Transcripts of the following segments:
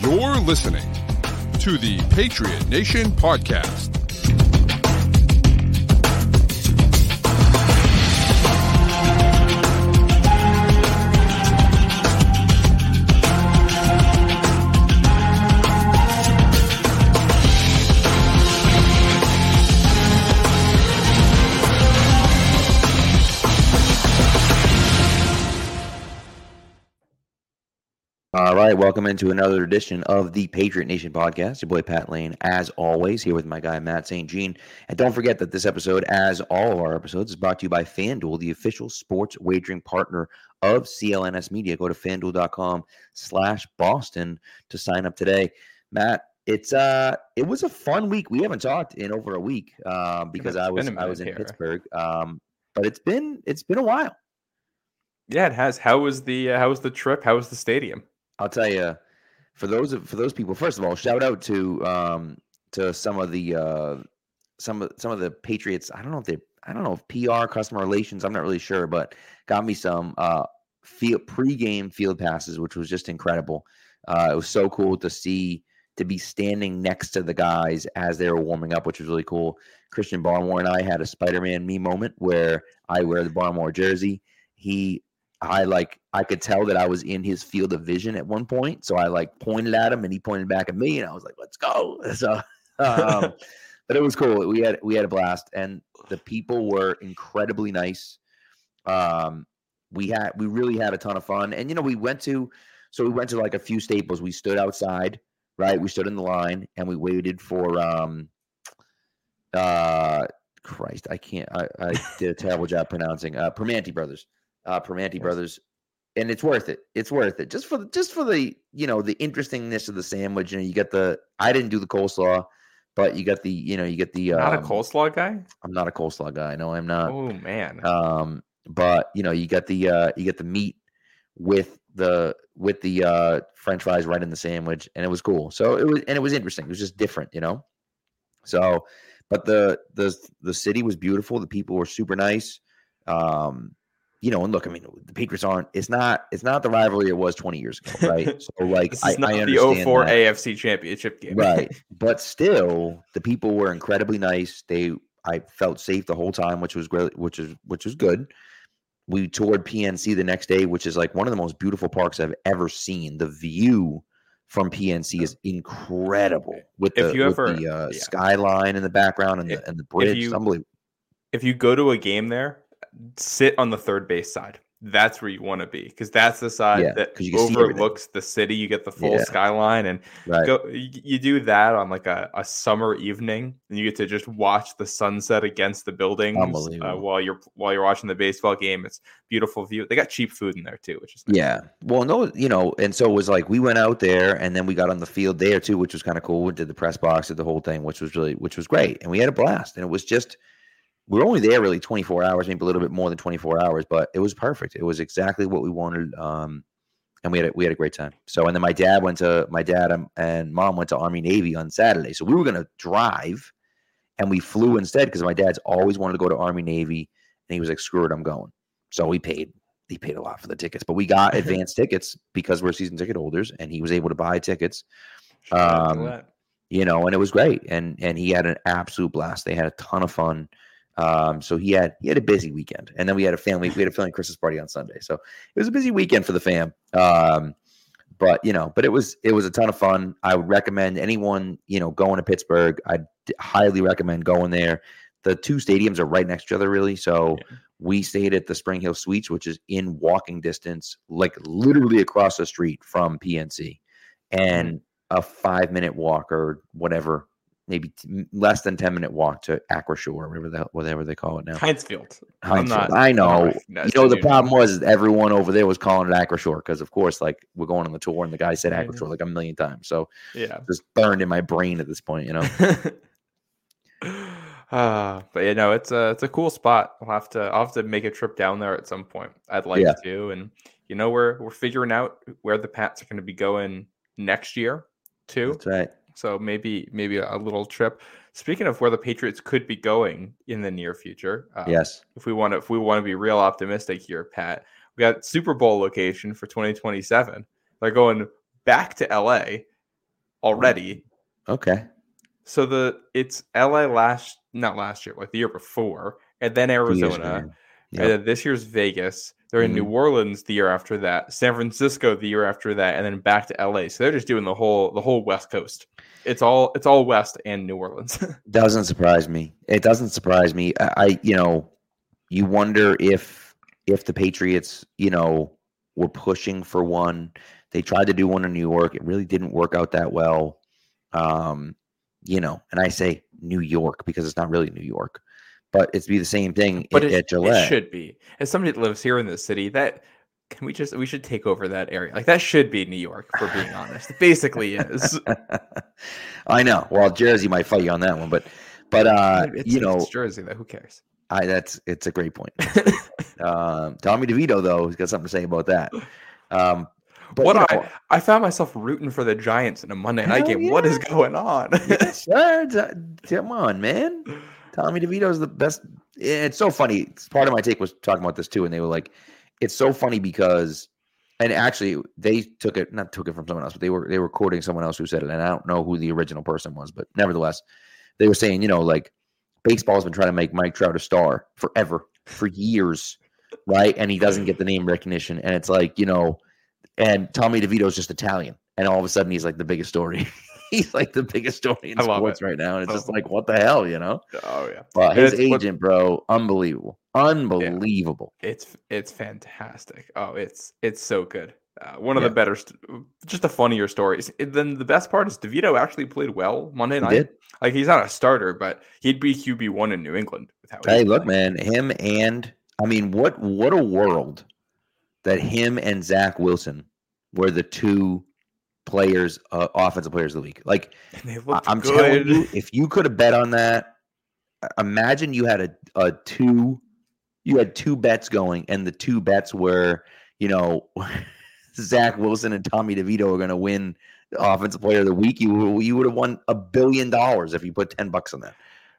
You're listening to the Patriot Nation Podcast. Right, welcome into another edition of the Patriot Nation podcast. Your boy Pat Lane, as always, here with my guy Matt St. Jean. And don't forget that this episode, as all of our episodes, is brought to you by FanDuel, the official sports wagering partner of CLNS Media. Go to fanduel.com slash Boston to sign up today. Matt, it's uh it was a fun week. We haven't talked in over a week uh, because It's I was I was in here. Pittsburgh. Um, but it's been it's been a while. Yeah, it has. How was the uh, how was the trip? How was the stadium? I'll tell you, for those for those people, first of all, shout out to um to some of the uh some of some of the Patriots. I don't know if they I don't know if PR customer relations. I'm not really sure, but got me some uh field pregame field passes, which was just incredible. Uh, it was so cool to see to be standing next to the guys as they were warming up, which was really cool. Christian Barmore and I had a Spider-Man me moment where I wear the Barmore jersey. He I like I could tell that I was in his field of vision at one point. So I like pointed at him and he pointed back at me and I was like, let's go. So um, but it was cool. We had we had a blast and the people were incredibly nice. Um we had we really had a ton of fun. And you know, we went to so we went to like a few staples. We stood outside, right? We stood in the line and we waited for um uh Christ, I can't I, I did a terrible job pronouncing uh Permanente Brothers uh, Permanente Yes. Brothers, and it's worth it. It's worth it just for the, just for the you know the interestingness of the sandwich. You know, you get the I didn't do the coleslaw, but you got the you know you get the Not a um, coleslaw guy. I'm not a coleslaw guy. No, I'm not. Oh man. Um, but you know you got the uh, you get the meat with the with the uh, French fries right in the sandwich, and it was cool. So it was and it was interesting. It was just different, you know. So, but the the the city was beautiful. The people were super nice. Um, you know, and look, I mean, the Patriots aren't. It's not. It's not the rivalry it was 20 years ago, right? So, like, I, not I the understand 04 that AFC Championship game. right but still the people were incredibly nice they i felt safe the whole time which was great which is which was good we toured pnc the next day which is like one of the most beautiful parks i've ever seen the view from pnc is incredible with If the, you with ever- the uh, yeah. skyline in the background and If- the, and the bridge you- it's unbelievable if you go to a game there, sit on the third base side. That's where you want to be because that's the side Yeah, that 'cause you can see everything. overlooks the city. You get the full Yeah. skyline, and right go. You, you do that on like a, a summer evening, and you get to just watch the sunset against the buildings uh, while you're while you're watching the baseball game. It's beautiful view. They got cheap food in there too, which is nice. Yeah. Well, no, you know, and so it was like we went out there and then we got on the field there too, which was kind of cool. We did the press box, did the whole thing, which was really, which was great. And we had a blast. And it was just, we were only there really 24 hours, maybe a little bit more than 24 hours, but it was perfect. It was exactly what we wanted. Um, and we had a, we had a great time. So, and then my dad went to my dad and, mom went to Army Navy on Saturday. So we were going to drive and we flew instead because my dad's always wanted to go to Army Navy. And he was like, screw it, I'm going. So we paid he paid a lot for the tickets, but we got advanced tickets because we're season ticket holders, and he was able to buy tickets. Shout out to Um. You know, and it was great, and and he had an absolute blast. They had a ton of fun. Um, so he had he had a busy weekend, and then we had a family we had a family Christmas party on Sunday. So it was a busy weekend for the fam. Um, but you know, but it was it was a ton of fun. I would recommend anyone you know going to Pittsburgh. I highly recommend going there. The two stadiums are right next to each other, really. So Yeah. we stayed at the Spring Hill Suites, which is in walking distance, like literally across the street from PNC, and a five minute walk or whatever, maybe t- less than ten minute walk to Acrisure, whatever the, whatever they call it now. Heinz Field. I'm not- I know. You know the New problem was everyone over there was calling it Acrisure because, of course, like we're going on the tour, and the guy said I Aqua like a million times, so Yeah. just burned in my brain at this point. You know. uh, but you know, it's a it's a cool spot. I'll have to I'll have to make a trip down there at some point. I'd like Yeah. to, and you know, we're we're figuring out where the Pats are going to be going next year too. That's right. So maybe maybe a little trip. Speaking of where the Patriots could be going in the near future, uh, Yes. if we want to if we want to be real optimistic here, Pat, we got Super Bowl location for 2027. They're going back to LA already. Okay. So the it's LA last not last year, like the year before, and then Arizona, ago. and then this year's Vegas. They're in Mhm. New Orleans the year after that, San Francisco the year after that, and then back to LA. So they're just doing the whole the whole West Coast. It's all it's all West and New Orleans. Doesn't surprise me. It doesn't surprise me. I, I you know, you wonder if if the Patriots, you know, were pushing for one. They tried to do one in New York. It really didn't work out that well. Um, you know, and I say New York because it's not really New York, but it's be the same thing but at, it, at Gillette. it should be. As somebody that lives here in the city, that can we just we should take over that area. Like that should be New York, for being honest. It basically is. I know. Well, Jersey might fight you on that one, but but uh, it's, you know, it's Jersey though. Who cares? I that's it's a great point. Um, Tommy DeVito though, he's got something to say about that. Um, but what you I know, I found myself rooting for the Giants in a Monday night game. What is going on? yes, sir. T- Come on, man. Tommy DeVito's the best. It's so funny. Part of my take was talking about this too, and they were like, "It's so funny because," and actually, they took it not took it from someone else, but they were they were quoting someone else who said it, and I don't know who the original person was, but nevertheless, they were saying, you know, like baseball's been trying to make Mike Trout a star forever, for years, right? And he doesn't get the name recognition, and it's like, you know, and Tommy DeVito's just Italian, and all of a sudden he's like the biggest story. he's like the biggest story in sports it. right now. And it's I just like, what the hell, you know? oh yeah, But his it's agent, bro, unbelievable, unbelievable. it's it's fantastic. Oh, it's it's so good. Uh, one of Yeah. the better, st- just the funnier stories. And then the best part is DeVito actually played well Monday He night. did. Like he's not a starter, but he'd be QB one in New England. With how Hey, look, playing. man, him and I mean, what what a world that him and Zach Wilson were the two players, uh, offensive players of the week. Like they I- looked I'm good. telling you, if you could have bet on that, imagine you had a, a two, you had two bets going, and the two bets were, you know, Zach Wilson and Tommy DeVito are going to win offensive player of the week. You you would have won a billion dollars if you put ten bucks on that.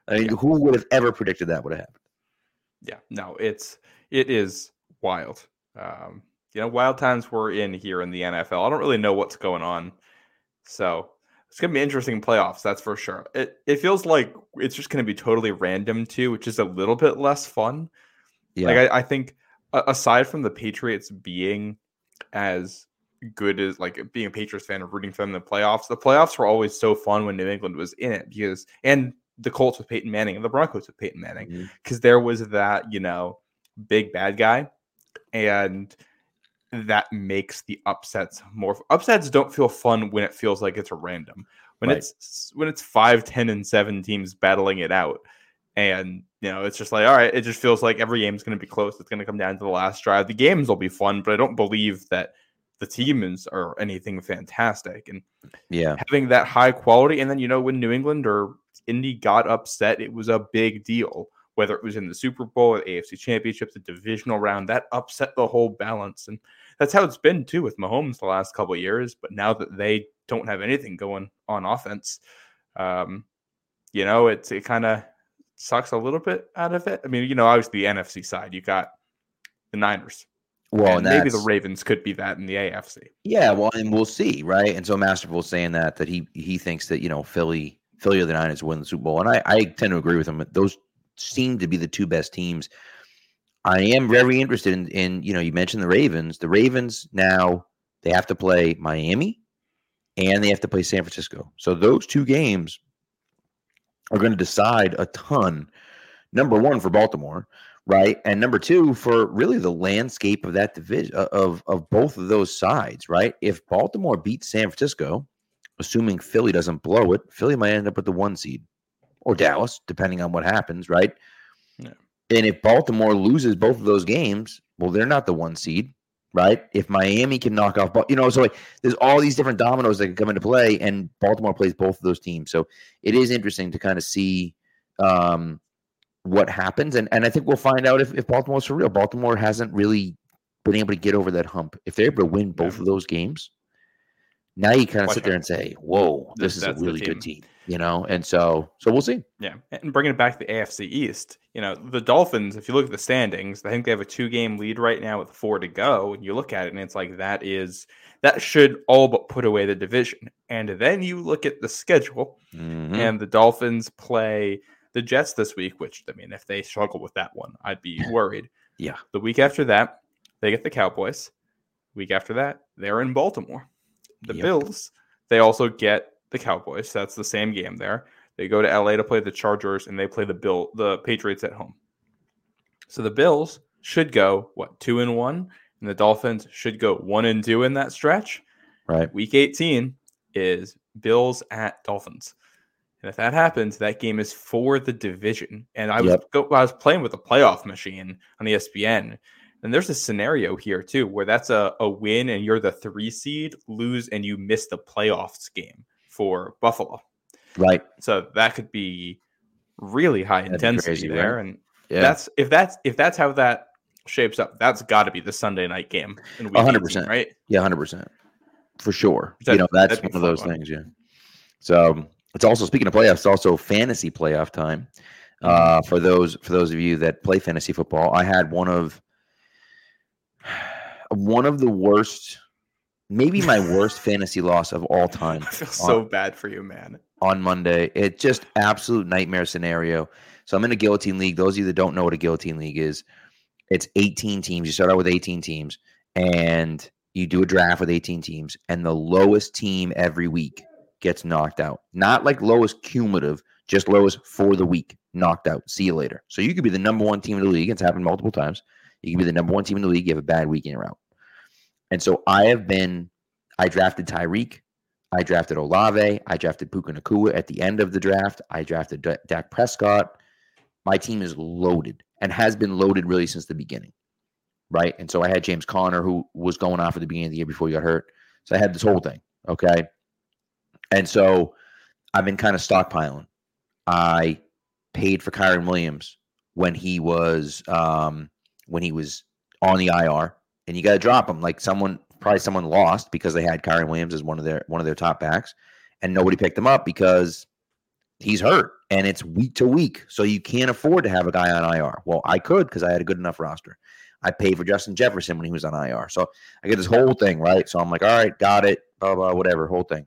I mean, Yeah. who would have ever predicted that would have happened? yeah no it's it is wild um you know wild times we're in here in the nfl i don't really know what's going on. So it's gonna be interesting playoffs that's for sure. It, it feels like it's just gonna be totally random too which is a little bit less fun. Yeah, like I, I think aside from the patriots being as good as like being a patriots fan and rooting for them in the playoffs the playoffs were always so fun when new england was in it because and the colts with peyton manning and the broncos with peyton manning mm-hmm. because there was that you know big bad guy and that makes the upsets more upsets don't feel fun when it feels like it's a random when Right. it's when it's 5 10 and 7 teams battling it out and you know it's just like all right it just feels like every game's going to be close it's going to come down to the last drive the games will be fun but i don't believe that the teams are anything fantastic and yeah, having that high quality. And then, you know, when New England or Indy got upset, it was a big deal. Whether it was in the Super Bowl, or AFC Championship, the divisional round, that upset the whole balance. And that's how it's been too with Mahomes the last couple of years. But now that they don't have anything going on offense, um, you know, it's it kind of sucks a little bit out of it. I mean, you know, obviously the NFC side, you got the Niners. well, maybe the Ravens could be that in the AFC. Yeah, well, and we'll see, right? And so Masterful saying that that he he thinks that you know Philly Philly or the Niners win the Super Bowl, and I I tend to agree with him. Those seem to be the two best teams. I am very interested in in you know you mentioned the Ravens. The Ravens now they have to play Miami, and they have to play San Francisco. So those two games are going to decide a ton. Number one for Baltimore, right? And number two for really the landscape of that division uh, of of both of those sides, right? If Baltimore beats San Francisco, assuming Philly doesn't blow it, Philly might end up with the one seed or Dallas, depending on what happens, right? Yeah. And if Baltimore loses both of those games, well, they're not the one seed, right? If Miami can knock off, you know, so like there's all these different dominoes that can come into play, and Baltimore plays both of those teams. So it is interesting to kind of see um, what happens, and and I think we'll find out if if Baltimore's for real. Baltimore hasn't really been able to get over that hump. If they're able to win both Yeah. of those games, now you kind of Watch sit there and say, "Whoa, Th- this is a really good team. Team." You know, and so so we'll see. Yeah, and bringing it back to the AFC East, you know, the Dolphins. If you look at the standings, I think they have a two-game lead right now with four to go. And you look at it, and it's like that is that should all but put away the division. And then you look at the schedule, Mhm. and the Dolphins play the Jets this week. Which I mean, if they struggle with that one, I'd be worried. Yeah. The week after that, they get the Cowboys. Week after that, they're in Baltimore. The Yep. Bills, they also get the Cowboys. That's the same game there. They go to LA to play the Chargers and they play the Bill the Patriots at home. So the Bills should go what two and one, and the Dolphins should go one and two in that stretch. right. Week 18 is Bills at Dolphins. And if that happens, that game is for the division. And I was Yep. go, I was playing with a playoff machine on the ESPN. And there's a scenario here too where that's a, a win and you're the three seed, lose and you miss the playoffs game for Buffalo. Right. So that could be really high be intensity crazy, there. right? And Yeah. that's if that's if that's how that shapes up, that's got to be the Sunday night game 100%. right? Yeah, hundred percent, for sure. That- you know, that's one of those fun. things. Yeah. So it's also speaking of playoffs, it's also fantasy playoff time. Mm-hmm. Uh, for those for those of you that play fantasy football, I had one of one of the worst, maybe my worst fantasy loss of all time I feel so bad for you, man. on Monday. It just absolute nightmare scenario. So I'm in a guillotine league. Those of you that don't know what a guillotine league is, it's 18 teams. You start out with 18 teams and you do a draft with 18 teams, and the lowest team every week gets knocked out. Not like lowest cumulative, just lowest for the week, knocked out. See you later. So you could be the number one team in the league. It's happened multiple times. You could be the number one team in the league. You have a bad week and you're out. And so I have been, I drafted Tyreek. I drafted Olave. I drafted Puka Nacua at the end of the draft. I drafted D- Dak Prescott. My team is loaded and has been loaded really since the beginning. Right. And so I had James Conner, who was going off at the beginning of the year before he got hurt. So I had this whole thing. Okay. And so I've been kind of stockpiling. I paid for Kyren Williams when he was um when he was on the IR, and you got to drop him. Like someone, probably someone lost because they had Kyren Williams as one of their one of their top backs, and nobody picked him up because he's hurt and it's week to week. So you can't afford to have a guy on IR. Well, I could because I had a good enough roster. I paid for Justin Jefferson when he was on IR. So I get this whole thing, right? So I'm like, all right, got it, blah, blah, whatever, whole thing.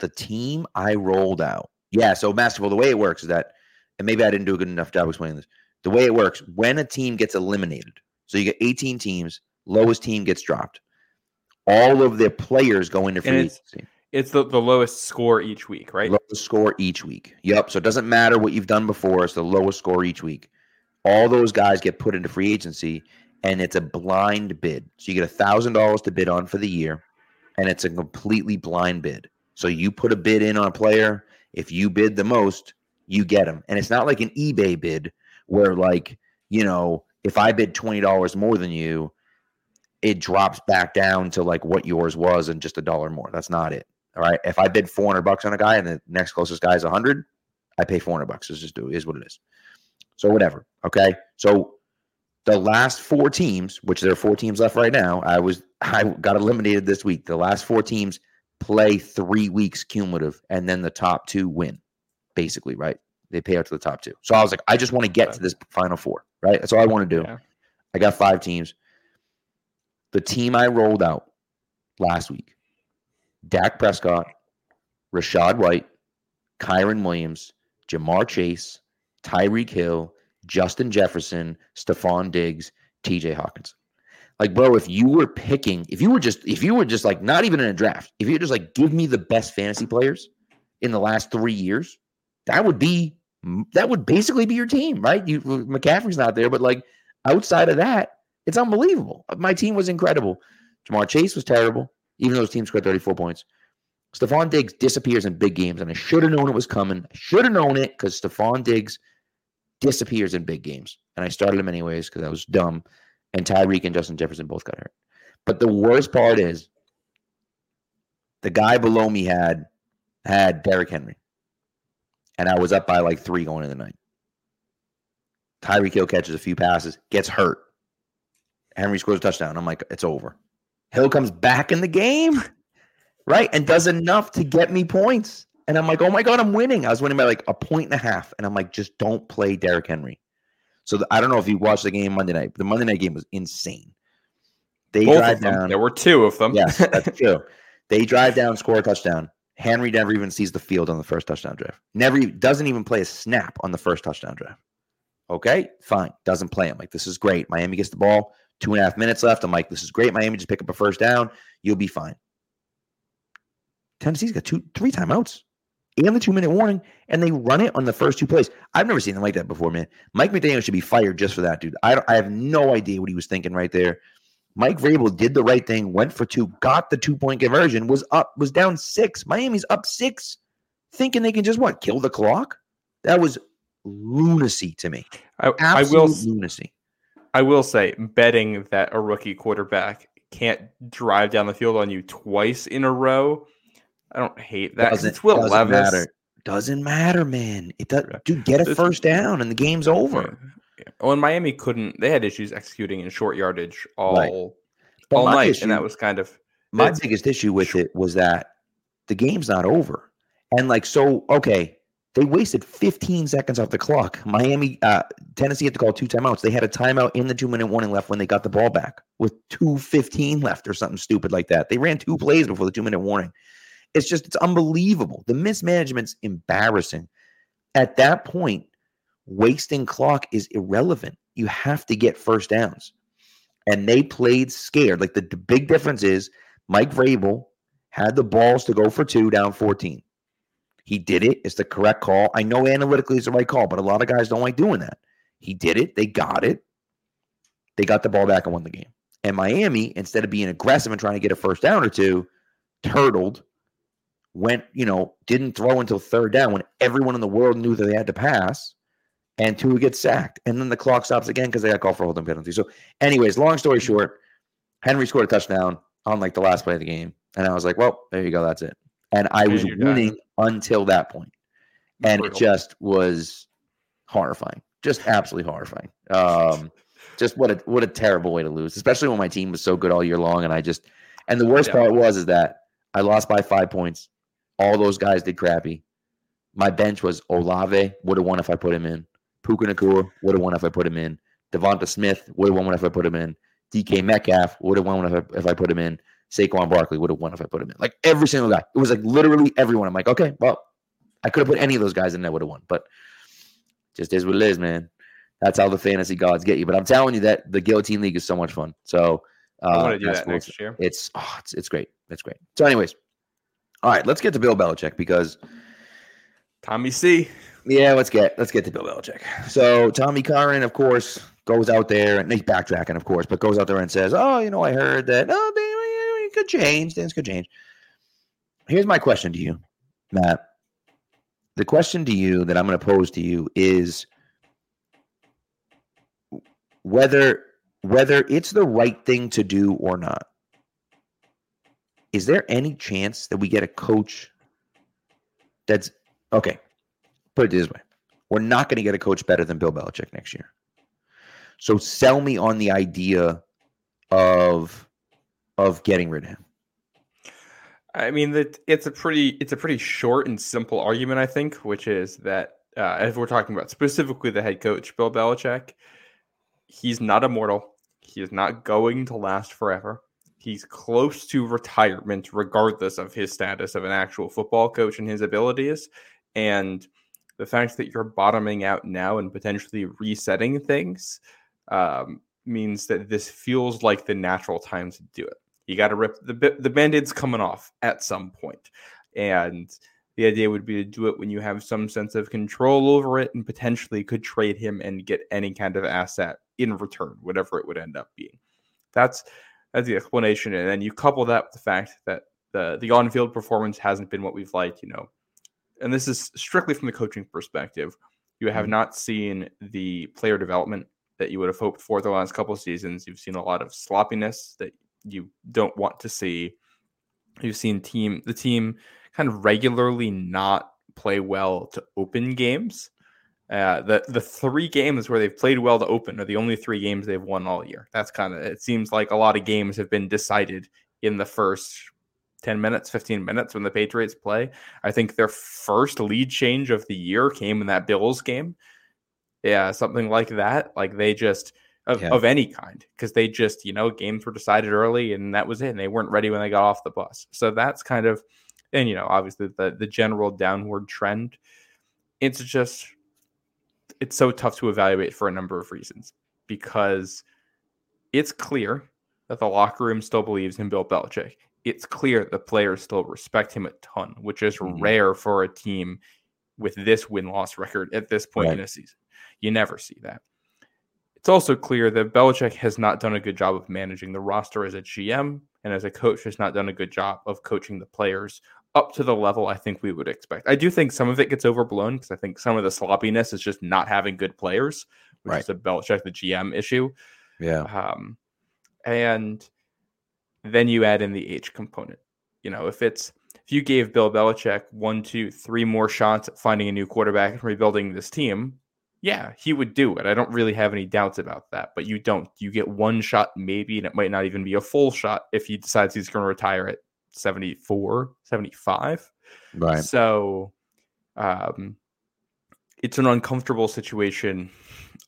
The team I rolled out. Yeah, so Masterful, the way it works is that, and maybe I didn't do a good enough job explaining this. The way it works, when a team gets eliminated, so you get 18 teams, lowest team gets dropped. All of their players go into free it's- agency. It's the, the lowest score each week, right? Lowest score each week. Yep. So it doesn't matter what you've done before. It's the lowest score each week. All those guys get put into free agency, and it's a blind bid. So you get a thousand dollars to bid on for the year, and it's a completely blind bid. So you put a bid in on a player. If you bid the most, you get him. And it's not like an eBay bid where, like, you know, if I bid twenty dollars more than you, it drops back down to like what yours was and just a dollar more. That's not it. All right. If I bid 400 bucks on a guy and the next closest guy is 100, I pay 400 bucks. It's just do is what it is. So whatever. Okay. So the last four teams, which there are four teams left right now, I was I got eliminated this week. The last four teams play three weeks cumulative, and then the top two win. Basically, right? They pay out to the top two. So I was like, I just want to get to this final four. Right. That's all I want to do. Yeah. I got five teams. The team I rolled out last week Dak Prescott, Rachaad White, Kyren Williams, Ja'Marr Chase, Tyreek Hill, Justin Jefferson, Stefon Diggs, TJ Hawkins. Like, bro, if you were picking, if you were just, if you were just like not even in a draft, if you just like give me the best fantasy players in the last three years, that would be that would basically be your team, right? You McCaffrey's not there, but like outside of that, it's unbelievable. Uh, my team was incredible. Ja'Marr Chase was terrible, even though his team scored 34 points. Stefon Diggs disappears in big games, and I should have known it was coming. I should have known it because Stefon Diggs disappears in big games. And I started him anyways because I was dumb. And Tyreek and Justin Jefferson both got hurt. But the worst part is the guy below me had had Derrick Henry. And I was up by like three going in the night. Tyreek Hill catches a few passes, gets hurt. Henry scores a touchdown. I'm like, it's over. Hill comes back in the game, right? And does enough to get me points. And I'm like, oh my God, I'm winning. I was winning by like a point and a half. And I'm like, just don't play Derrick Henry. So the, I don't know if you watched the game Monday night. But the Monday night game was insane. They Both drive down. There were two of them. Yes, that's true. They drive down, score a touchdown. Henry never even sees the field on the first touchdown drive. Never doesn't even play a snap on the first touchdown drive. Okay, fine. Doesn't play. I'm like, this is great. Miami gets the ball. Two and a half minutes left. I'm like, this is great. Miami just pick up a first down. You'll be fine. Tennessee's got two, three timeouts and the two minute warning, and they run it on the first two plays. I've never seen them like that before, man. Mike McDaniel should be fired just for that, dude. I, I have no idea what he was thinking right there. Mike Vrabel did the right thing, went for two, got the two point conversion, was up, was down six. Miami's up six, thinking they can just what kill the clock. That was lunacy to me. I, I will. lunacy. I will say, betting that a rookie quarterback can't drive down the field on you twice in a row, I don't hate that. Doesn't, It's Will doesn't Levis. matter. Doesn't matter, man. It does. Dude, get a first down and the game's over. Well, and Miami couldn't. They had issues executing in short yardage all Right. All night, issue- and that was kind of my biggest issue with it was that the game's not over. And like, so, okay, they wasted 15 seconds off the clock. Miami, uh, Tennessee had to call two timeouts. They had a timeout in the two minute warning left when they got the ball back with 2.15 left or something stupid like that. They ran two plays before the two minute warning. It's just, it's unbelievable. The mismanagement's embarrassing. At that point, wasting clock is irrelevant. You have to get first downs. And they played scared. Like the, the big difference is Mike Vrabel had the balls to go for two down 14. He did it. It's the correct call. I know analytically it's the right call, but a lot of guys don't like doing that. He did it. They got it. They got the ball back and won the game. And Miami, instead of being aggressive and trying to get a first down or two, turtled, went, you know, didn't throw until third down when everyone in the world knew that they had to pass. And Tua gets sacked. And then the clock stops again because they got called for holding penalty. So, anyways, long story short, Henry scored a touchdown on like the last play of the game. And I was like, well, there you go. That's it. And I And was you're done. winning until that point. And it just was horrifying. Just absolutely horrifying. Um, just what a what a terrible way to lose, especially when my team was so good all year long. And I just and the worst Yeah. part was is that I lost by five points. All those guys did crappy. My bench was Olave, would have won if I put him in. Puka Nacua would have won if I put him in. Devonta Smith would have won if I put him in. DK Metcalf would have won if I, if I put him in. Saquon Barkley would have won if I put him in. Like every single guy. It was like literally everyone. I'm like, okay, well, I could have put any of those guys in there, would have won. But just is what it is, man. That's how the fantasy gods get you. But I'm telling you that the Guillotine League is so much fun. So uh, I want to do that cool. next year. It's oh, it's it's great. It's great. So, anyways, all right, let's get to Bill Belichick because Tommy C. yeah, let's get let's get to Bill Belichick. So Tommy Curran, of course, goes out there and he's backtracking, of course, but goes out there and says, "Oh, you know, I heard that. Oh, they, could change. Things could change." Here's my question to you, Matt. The question to you that I'm going to pose to you is whether whether it's the right thing to do or not. Is there any chance that we get a coach that's okay? Put it this way: we're not going to get a coach better than Bill Belichick next year. So sell me on the idea of of getting rid of him. I mean that it's a pretty it's a pretty short and simple argument, I think, which is that uh, if we're talking about specifically the head coach Bill Belichick, he's not immortal. He is not going to last forever. He's close to retirement, regardless of his status of an actual football coach and his abilities. And the fact that you're bottoming out now and potentially resetting things um, means that this feels like the natural time to do it. You got to rip the the band-aid's coming off at some point. And the idea would be to do it when you have some sense of control over it and potentially could trade him and get any kind of asset in return, whatever it would end up being. That's that's the explanation. And then you couple that with the fact that the the on-field performance hasn't been what we've liked, you know. And this is strictly from the coaching perspective. You have Mhm. not seen the player development that you would have hoped for the last couple of seasons. You've seen a lot of sloppiness that you don't want to see. You've seen team the team kind of regularly not play well to open games. Uh, the the three games where they've played well to open are the only three games they've won all year. That's kind of it seems like a lot of games have been decided in the first 10 minutes, 15 minutes when the Patriots play. I think their first lead change of the year came in that Bills game. Yeah, something like that. Like they just of, yeah. of any kind because they just you know games were decided early and that was it and they weren't ready when they got off the bus so that's kind of and you know obviously the the general downward trend it's just it's so tough to evaluate for a number of reasons because it's clear that the locker room still believes in Bill Belichick. It's clear the players still respect him a ton, which is mm-hmm. rare for a team with this win loss record at this point right. in a season. You never see that. It's also clear that Belichick has not done a good job of managing the roster as a GM and as a coach has not done a good job of coaching the players up to the level I think we would expect. I do think some of it gets overblown because I think some of the sloppiness is just not having good players, which right. is a Belichick the GM issue. Yeah. Um, and then you add in the age component. You know, if it's if you gave Bill Belichick one, two, three more shots at finding a new quarterback and rebuilding this team, yeah, he would do it. I don't really have any doubts about that. But you don't. You get one shot, maybe, and it might not even be a full shot if he decides he's going to retire at 74, 75. Right. So um, it's an uncomfortable situation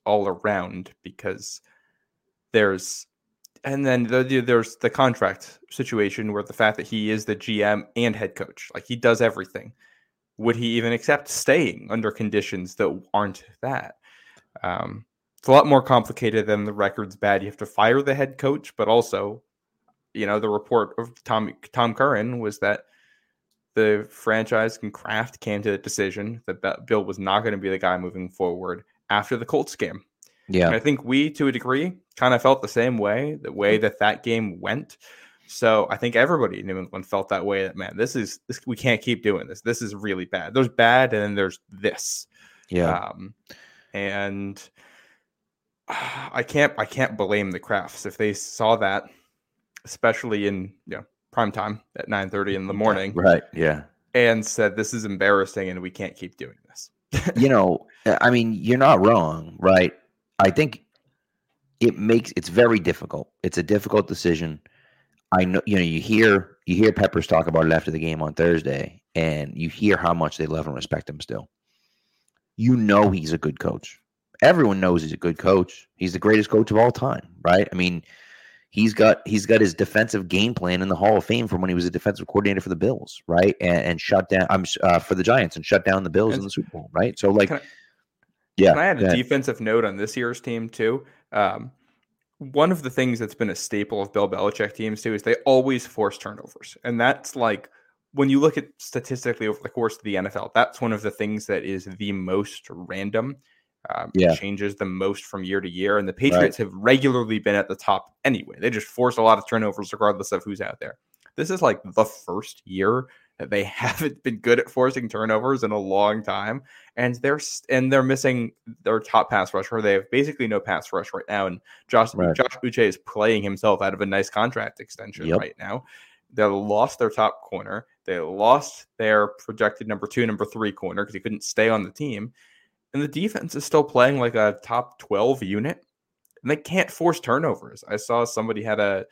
all around because there's and then the, there's the contract situation where the fact that he is the GM and head coach, like he does everything would he even accept staying under conditions that aren't that? Um, it's a lot more complicated than the record's bad. You have to fire the head coach, but also, you know, the report of Tom Tom Curran was that the franchise and Kraft came to the decision that Bill was not going to be the guy moving forward after the Colts game. Yeah, and I think we, to a degree, kind of felt the same way. The way that that game went so I think everybody in New England felt that way. That man, this is this, we can't keep doing this. This is really bad. There's bad, and then there's this. Yeah. Um, and I can't I can't blame the Krafts if they saw that, especially in you know prime time at nine thirty in the morning. Right. Yeah. And said this is embarrassing, and we can't keep doing this. you know, I mean, you're not wrong, right? I think it makes it's very difficult. It's a difficult decision I know you know you hear you hear Peppers talk about it after the game on Thursday, and you hear how much they love and respect him still. You know he's a good coach. Everyone knows he's a good coach. He's the greatest coach of all time, right? I mean, he's got he's got his defensive game plan in the Hall of Fame from when he was a defensive coordinator for the Bills, right? And, and shut down I'm uh, for the Giants and shut down the Bills in the Super Bowl, right? So like, can I, yeah. Can I add a defensive note on this year's team too? Um, one of the things that's been a staple of Bill Belichick teams too is they always force turnovers. And that's like when you look at statistically over the course of the NFL, that's one of the things that is the most random. Um, yeah. changes the most from year to year. And the Patriots right. have regularly been at the top anyway. They just force a lot of turnovers regardless of who's out there. This is like the first year they haven't been good at forcing turnovers in a long time, and they're and they're missing their top pass rusher. They have basically no pass rush right now, and Josh right. Josh Uche is playing himself out of a nice contract extension yep. right now. They lost their top corner. They lost their projected number two, number three corner because he couldn't stay on the team, and the defense is still playing like a top twelve unit, and they can't force turnovers. I saw somebody had a,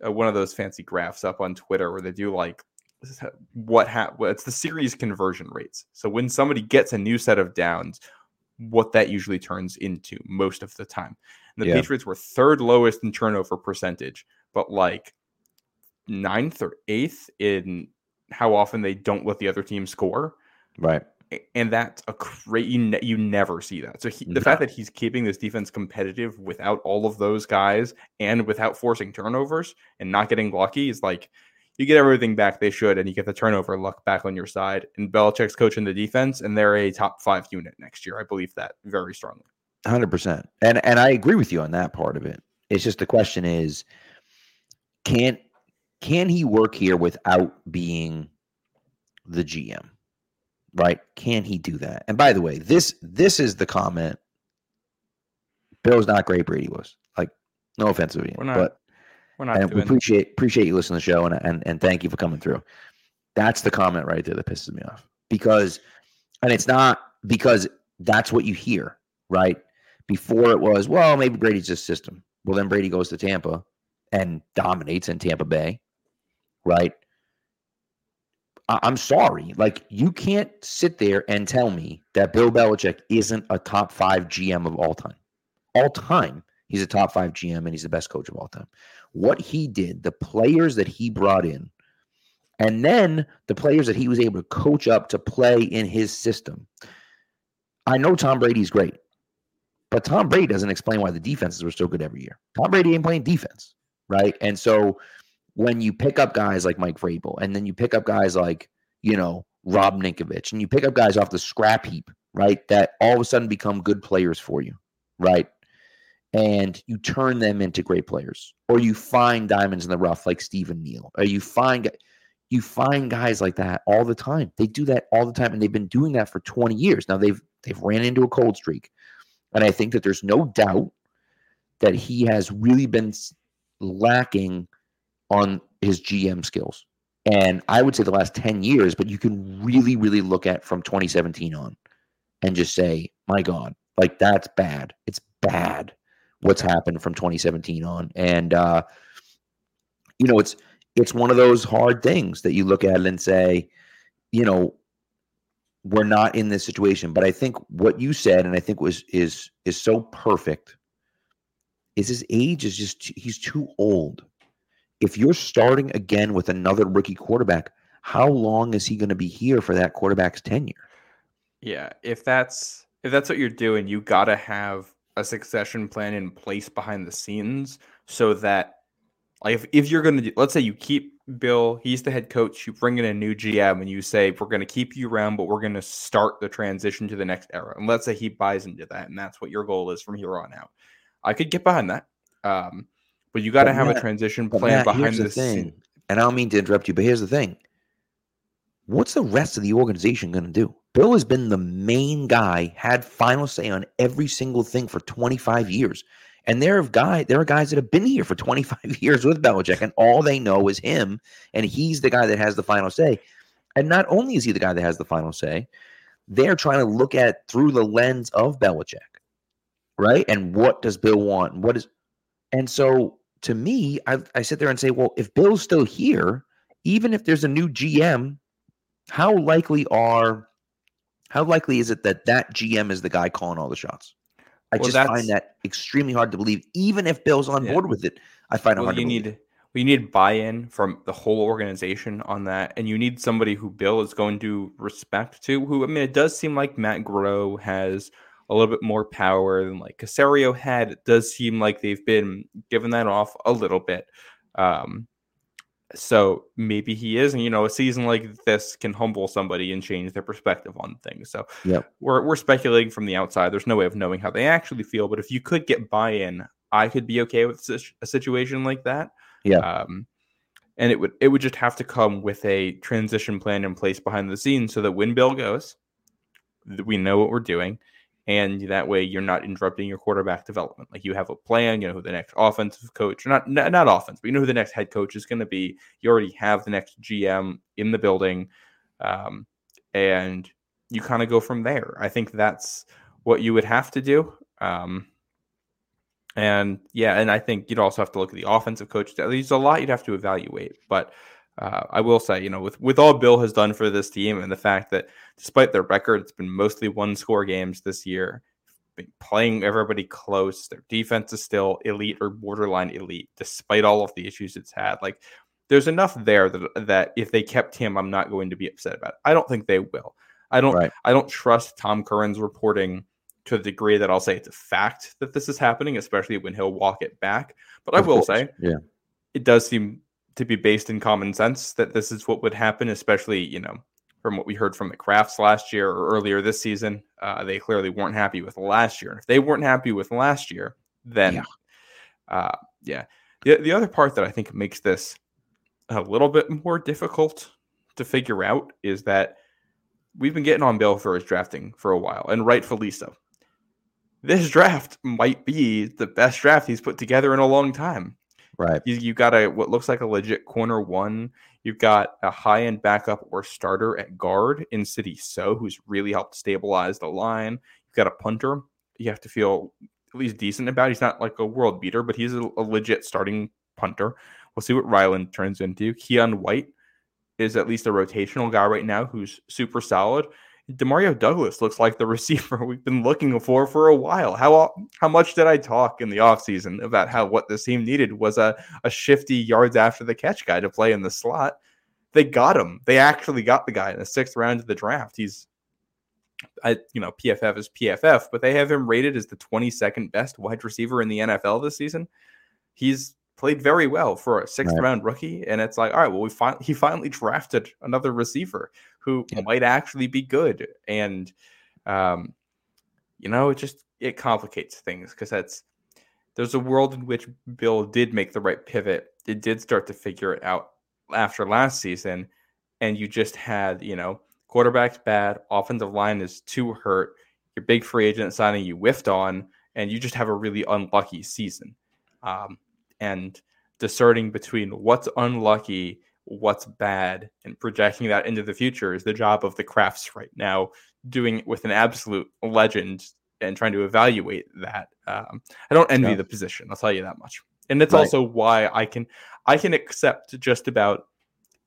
a one of those fancy graphs up on Twitter where they do like what ha- it's the series conversion rates. So when somebody gets a new set of downs, what that usually turns into most of the time. And the yeah. Patriots were third lowest in turnover percentage, but like ninth or eighth in how often they don't let the other team score. Right. And that's a great you, ne- you never see that. So he, the no. fact that he's keeping this defense competitive without all of those guys and without forcing turnovers and not getting lucky is like you get everything back they should, and you get the turnover luck back on your side. And Belichick's coaching the defense, and they're a top five unit next year. I believe that very strongly. Hundred percent, and and I agree with you on that part of it. It's just the question is, can can he work here without being the GM? Right? Can he do that? And by the way, this this is the comment. Bill's not great. Brady was like, no offense to you, but we're not and we appreciate appreciate you listening to the show and, and and thank you for coming through. That's the comment right there that pisses me off because, and it's not because that's what you hear, right? Before it was, well, maybe Brady's just system. Well, then Brady goes to Tampa and dominates in Tampa Bay, right? I- I'm sorry. Like you can't sit there and tell me that Bill Belichick isn't a top five GM of all time. All time, he's a top five GM and he's the best coach of all time. What he did, the players that he brought in, and then the players that he was able to coach up to play in his system. I know Tom Brady's great, but Tom Brady doesn't explain why the defenses were so good every year. Tom Brady ain't playing defense, right? And so when you pick up guys like Mike Vrabel, and then you pick up guys like, you know, Rob Ninkovich, and you pick up guys off the scrap heap, right? That all of a sudden become good players for you, right? And you turn them into great players, or you find diamonds in the rough like Stephen Neal, or you find you find guys like that all the time. They do that all the time, and they've been doing that for 20 years. Now they've they've ran into a cold streak, and I think that there's no doubt that he has really been lacking on his GM skills. And I would say the last 10 years, but you can really, really look at from 2017 on and just say, my God, like that's bad. It's bad what's happened from 2017 on. And uh, you know, it's it's one of those hard things that you look at it and say, you know, we're not in this situation. But I think what you said, and I think was is is so perfect, is his age is just he's too old if you're starting again with another rookie quarterback, how long is he going to be here for that quarterback's tenure? Yeah, if that's if that's what you're doing, you got to have a succession plan in place behind the scenes so that like if, if you're going to let's say you keep Bill, he's the head coach, you bring in a new GM and you say we're going to keep you around but we're going to start the transition to the next era. And let's say he buys into that and that's what your goal is from here on out. I could get behind that. Um, but you got to have Matt, a transition plan Matt, behind the, the thing. Scene. And I don't mean to interrupt you, but here's the thing. What's the rest of the organization going to do? Bill has been the main guy, had final say on every single thing for 25 years. And there are guy, there are guys that have been here for 25 years with Belichick, and all they know is him, and he's the guy that has the final say. And not only is he the guy that has the final say, they're trying to look at through the lens of Belichick, right? And what does Bill want? And what is and so to me, I, I sit there and say, well, if Bill's still here, even if there's a new GM, how likely are how likely is it that that GM is the guy calling all the shots? I well, just find that extremely hard to believe. Even if Bill's on yeah. board with it, I find it well, hard you to need, believe. We need buy-in from the whole organization on that, and you need somebody who Bill is going to respect to. Who I mean, it does seem like Matt Groh has a little bit more power than like Caserio had. It does seem like they've been given that off a little bit. Um, so maybe he is, and you know, a season like this can humble somebody and change their perspective on things. So yep. we're we're speculating from the outside. There's no way of knowing how they actually feel, but if you could get buy-in, I could be okay with a situation like that. Yeah. Um, and it would it would just have to come with a transition plan in place behind the scenes so that when Bill goes, we know what we're doing and that way you're not interrupting your quarterback development. Like you have a plan, you know who the next offensive coach, not not, not offense, but you know who the next head coach is going to be. You already have the next GM in the building, um, and you kind of go from there. I think that's what you would have to do. Um, and yeah, and I think you'd also have to look at the offensive coach. There's a lot you'd have to evaluate, but uh, I will say, you know, with with all Bill has done for this team and the fact that despite their record, it's been mostly one score games this year, playing everybody close. Their defense is still elite or borderline elite, despite all of the issues it's had. Like, there's enough there that that if they kept him, I'm not going to be upset about it. I don't think they will. I don't. Right. I don't trust Tom Curran's reporting to the degree that I'll say it's a fact that this is happening, especially when he'll walk it back. But of I will course. say, yeah, it does seem to be based in common sense that this is what would happen, especially, you know, from what we heard from the Krafts last year or earlier this season. Uh, they clearly weren't happy with last year. And if they weren't happy with last year, then yeah. Uh, yeah. The, the other part that I think makes this a little bit more difficult to figure out is that we've been getting on Bill for his drafting for a while, and rightfully so. This draft might be the best draft he's put together in a long time. Right. You, you got a what looks like a legit corner one. You've got a high end backup or starter at guard in Sidy Sow, who's really helped stabilize the line. You've got a punter. You have to feel at least decent about. He's not like a world beater, but he's a, a legit starting punter. We'll see what Ryland turns into. Keion White, is at least a rotational guy right now who's super solid. Demario Douglas looks like the receiver we've been looking for for a while. How how much did I talk in the offseason about how what this team needed was a, a shifty yards after the catch guy to play in the slot? They got him. They actually got the guy in the sixth round of the draft. He's I, you know, PFF is PFF, but they have him rated as the 22nd best wide receiver in the NFL this season. He's played very well for a sixth right. round rookie. And it's like, all right, well, we finally he finally drafted another receiver who yeah. might actually be good. And um, you know, it just it complicates things because that's there's a world in which Bill did make the right pivot. It did start to figure it out after last season, and you just had, you know, quarterback's bad, offensive line is too hurt, your big free agent signing you whiffed on, and you just have a really unlucky season. Um, and discerning between what's unlucky, what's bad, and projecting that into the future is the job of the Krafts right now. Doing it with an absolute legend and trying to evaluate that. Um, I don't envy yeah. the position. I'll tell you that much. And it's right. also why I can I can accept just about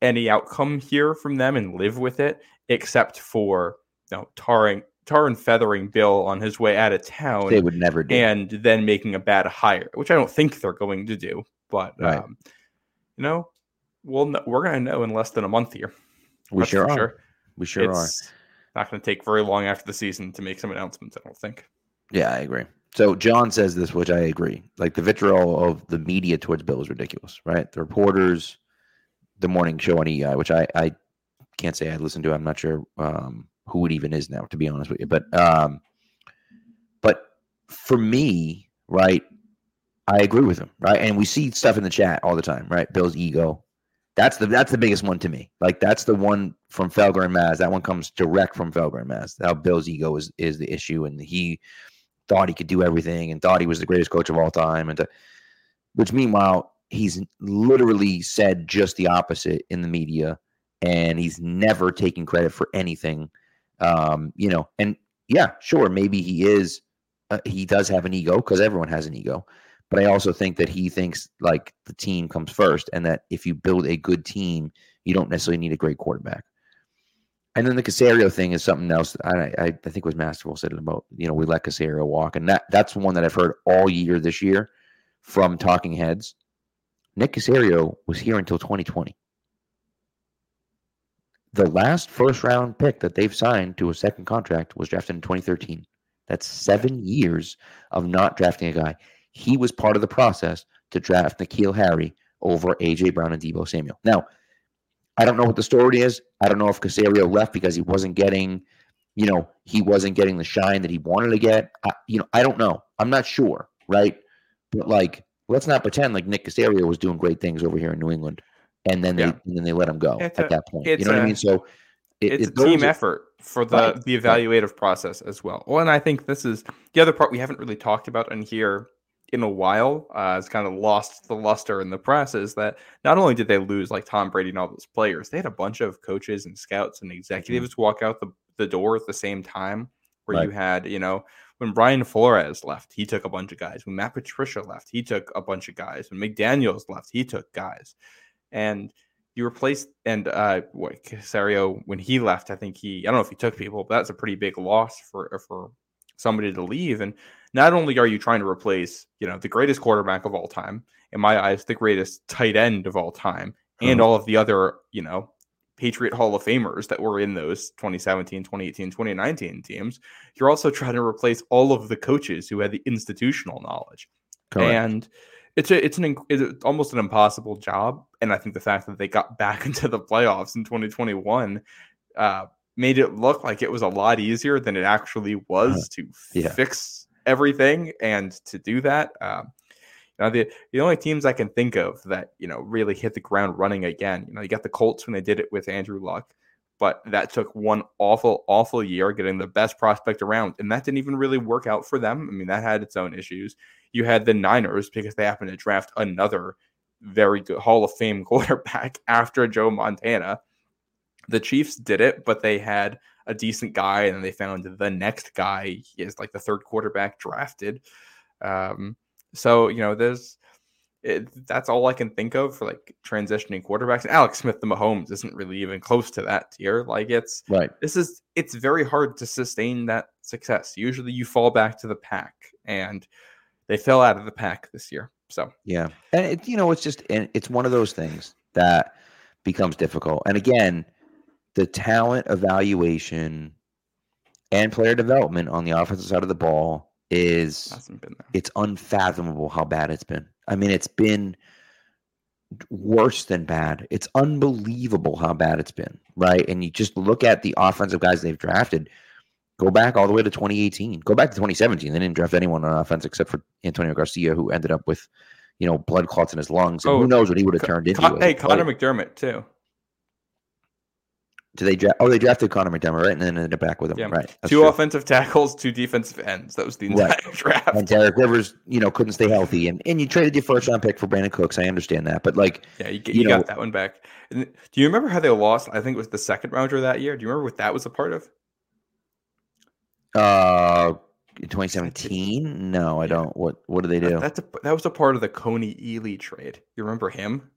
any outcome here from them and live with it, except for you know tarring tar and feathering Bill on his way out of town. They would never do. And then making a bad hire, which I don't think they're going to do. But right. um, you know, we'll we're going to know in less than a month here. We sure are. Sure. We sure it's are. Not going to take very long after the season to make some announcements. I don't think. Yeah, I agree. So John says this, which I agree. Like the vitriol of the media towards Bill is ridiculous, right? The reporters, the morning show on EI, which I I can't say I listened to. I'm not sure um, who it even is now, to be honest with you. But um, but for me, right, I agree with him, right? And we see stuff in the chat all the time, right? Bill's ego. That's the that's the biggest one to me. Like that's the one from Felger and Maz. That one comes direct from Felger and Maz. How Bill's ego is is the issue, and he thought he could do everything and thought he was the greatest coach of all time, and to, which meanwhile he's literally said just the opposite in the media, and he's never taken credit for anything um, you know, and yeah, sure, maybe he is, uh, he does have an ego because everyone has an ego. But I also think that he thinks like the team comes first, and that if you build a good team, you don't necessarily need a great quarterback. And then the Caserio thing is something else. I, I, I think was Masterful said about you know we let Caserio walk, and that that's one that I've heard all year this year from talking heads. Nick Caserio was here until 2020 the last first round pick that they've signed to a second contract was drafted in 2013. That's seven years of not drafting a guy. He was part of the process to draft N'Keal Harry over AJ Brown and Deebo Samuel. Now, I don't know what the story is. I don't know if Caserio left because he wasn't getting, you know, he wasn't getting the shine that he wanted to get. I, you know, I don't know. I'm not sure, right? But like, let's not pretend like Nick Caserio was doing great things over here in New England and then they yeah. and then they let him go it's at a, that point. You know a, what I mean? So it, it's it a team effort for the right. the evaluative process as well. Well, and I think this is the other part we haven't really talked about in here in a while. Uh, it's kind of lost the luster in the press is that not only did they lose like Tom Brady and all those players, they had a bunch of coaches and scouts and mm-hmm. executives mm-hmm. walk out the, the door at the same time. Where right. you had, you know, when Brian Flores left, he took a bunch of guys. When Matt Patricia left, he took a bunch of guys. When McDaniels left, he took guys and you replaced and uh what Caserio when he left, I think he I don't know if he took people, but that's a pretty big loss for for somebody to leave. And not only are you trying to replace, you know, the greatest quarterback of all time, in my eyes, the greatest tight end of all time, and all of the other, you know, Patriot Hall of Famers that were in those 2017, 2018, 2019 teams, you're also trying to replace all of the coaches who had the institutional knowledge. Correct. And it's a, it's an it's almost an impossible job, and I think the fact that they got back into the playoffs in 2021 uh, made it look like it was a lot easier than it actually was uh, to yeah. fix everything and to do that. Um, you know, the the only teams I can think of that you know really hit the ground running again. You know, you got the Colts when they did it with Andrew Luck, but that took one awful, awful year getting the best prospect around, and that didn't even really work out for them. I mean, that had its own issues. You had the Niners because they happened to draft another very good Hall of Fame quarterback after Joe Montana. The Chiefs did it, but they had a decent guy, and then they found the next guy is like the third quarterback drafted. Um, so you know, there's it, that's all I can think of for like transitioning quarterbacks. And Alex Smith, the Mahomes, isn't really even close to that tier. Like it's Right. this is it's very hard to sustain that success. Usually, you fall back to the pack, and they fell out of the pack this year. So Yeah, and it, you know, it's just and it's one of those things that becomes difficult. And again, the talent evaluation and player development on the offensive side of the ball is hasn't been there. it's unfathomable how bad it's been. I mean, it's been worse than bad. It's unbelievable how bad it's been, right? And you just look at the offensive guys they've drafted. Go back all the way to 2018. Go back to 2017. They didn't draft anyone on offense except for Antonio Garcia, who ended up with, you know, blood clots in his lungs. And Oh, who knows what he would have turned into? Con- hey, Conor. McDermott too. Did they draft? Oh, they drafted Conor McDermott, right? And then ended up back with him, Yeah. right? That's two true. offensive tackles, two defensive ends. That was the entire Right. draft. And Derek Rivers, you know, couldn't stay healthy, and and you traded your first round pick for Brandin Cooks. I understand that, but like, Yeah, you, you you know- got that one back. And do you remember how they lost? I think it was the second rounder that year. Do you remember what that was a part of? uh, 2017, no, I don't. What what did they do? That's a, that was a part of the Kony Ealy trade. You remember him?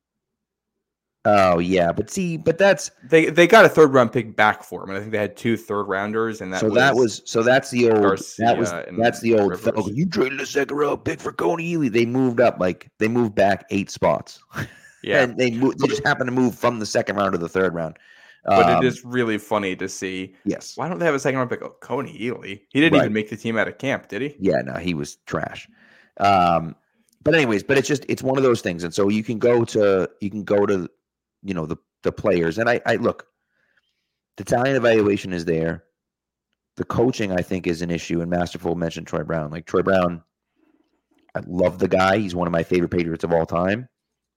Oh yeah, but see, but that's They they got a third round pick back for him, and I think they had two third rounders, and that so was, that was so that's the old that was that's the old oh, you traded a second round pick for Kony Ealy. They moved up like they moved back eight spots, yeah. and they moved, they just happened to move from the second round to the third round. but Um, it is really funny to see. yes, Why don't they have a second round pick? Oh, Kony Ealy. He didn't Right. even make the team out of camp, did he? yeah, no, he was trash. Um, but anyways, but it's just it's one of those things, and so you can go to you can go to you know the the players, and I I look, the talent evaluation is there. The coaching, I think, is an issue. And Masterful mentioned Troy Brown. Like Troy Brown, I love the guy. He's one of my favorite Patriots of all time.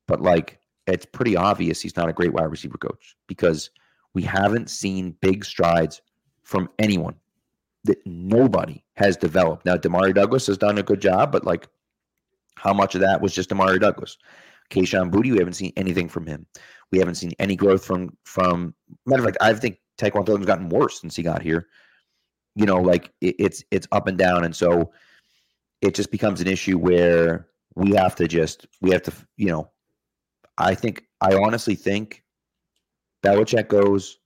But like, it's pretty obvious he's not a great wide receiver coach because we haven't seen big strides from anyone that nobody has developed. Now, Demario Douglas has done a good job, but like, how much of that was just Demario Douglas? Kayshon Boutte, we haven't seen anything from him. We haven't seen any growth from from. Matter of fact, I think Tyquan Thornton's gotten worse since he got here. You know, like it, it's it's up and down, and so it just becomes an issue where we have to just we have to you know. I think I honestly think Belichick goes,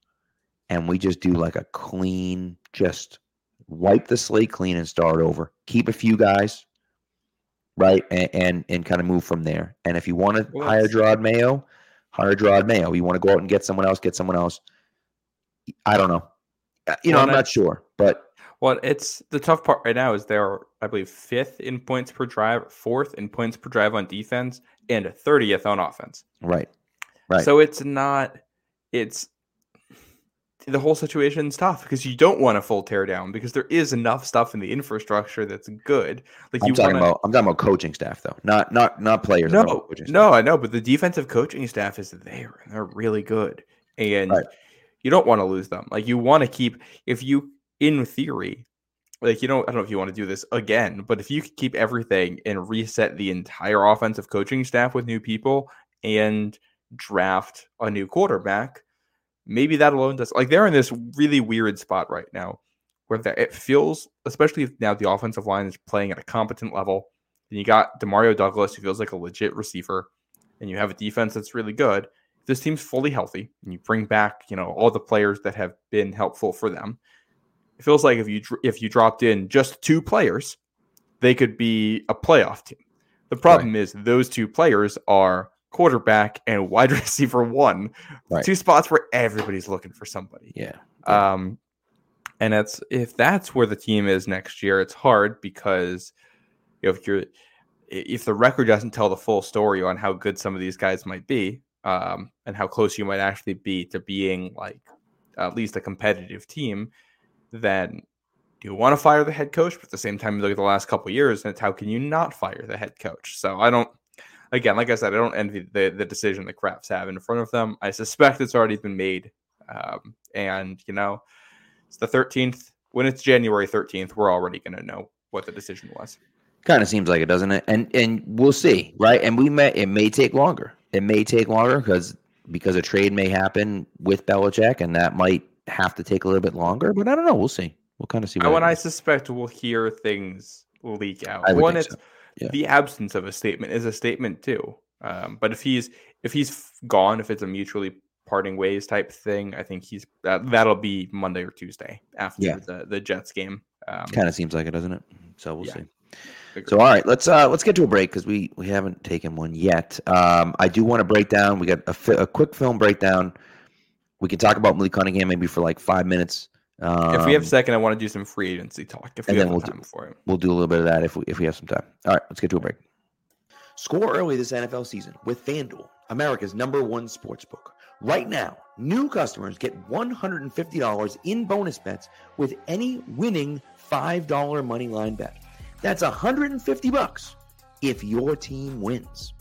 and we just do like a clean, just wipe the slate clean and start over. Keep a few guys, right, and and, and kind of move from there. And if you want to Well, hire Jerod Mayo, hire Jerod Mayo. You want to go out and get someone else, get someone else. I don't know. Uh, You know, Well, I'm not sure, but Well, it's the tough part right now is they're, I believe, fifth in points per drive, fourth in points per drive on defense, and 30th on offense. right, right, So it's not, it's the whole situation is tough because you don't want a full tear down because there is enough stuff in the infrastructure that's good. Like I'm you talking wanna, about I'm talking about coaching staff though, not not not players. No, about coaching staff. no, I know, but the defensive coaching staff is there and they're really good. And Right. you don't want to lose them. Like you want to keep if you in theory, like you don't I don't know if you want to do this again, but if you could keep everything and reset the entire offensive coaching staff with new people and draft a new quarterback, maybe that alone does like they're in this really weird spot right now where it feels especially if now the offensive line is playing at a competent level and you got Demario Douglas who feels like a legit receiver and you have a defense that's really good if this team's fully healthy and you bring back you know all the players that have been helpful for them. It feels like if you if you dropped in just two players they could be a playoff team. The problem is those two players are quarterback and wide receiver one Right. two spots where everybody's looking for somebody Yeah, um, and that's if that's where the team is next year, it's hard because you know, if you're if the record doesn't tell the full story on how good some of these guys might be, um, and how close you might actually be to being like at least a competitive team, then you want to fire the head coach, but at the same time, you look at the last couple of years, and it's how can you not fire the head coach? So I don't. Again, like I said, I don't envy the the decision the Krafts have in front of them. I suspect it's already been made, um, and you know, it's the 13th. When it's January 13th, we're already going to know what the decision was. kind of seems like it, doesn't it? And and we'll see, right? And we may it may take longer. It may take longer because because a trade may happen with Belichick, and that might have to take a little bit longer. But I don't know. We'll see. We'll kind of see. And what when I suspect we'll hear things leak out. One, it's so. Yeah. the absence of a statement is a statement too. Um, but if he's if he's gone, if it's a mutually parting ways type thing, I think he's that that'll be Monday or Tuesday after Yeah. the the Jets game. Um, Kind of seems like it, doesn't it? So we'll Yeah. see. agreed. So all right, let's uh let's get to a break because we we haven't taken one yet. Um, I do want to break down. We got a, fi- a quick film breakdown. We can talk about Malik Cunningham maybe for like five minutes. Um, if we have a second, I want to do some free agency talk. If we have then the we'll do- time for it. we'll do a little bit of that if we if we have some time. All right, let's get to a break. Score early this NFL season with FanDuel, America's number one sports book. Right now, new customers get $150 in bonus bets with any winning $5 money line bet. That's 150 bucks if your team wins.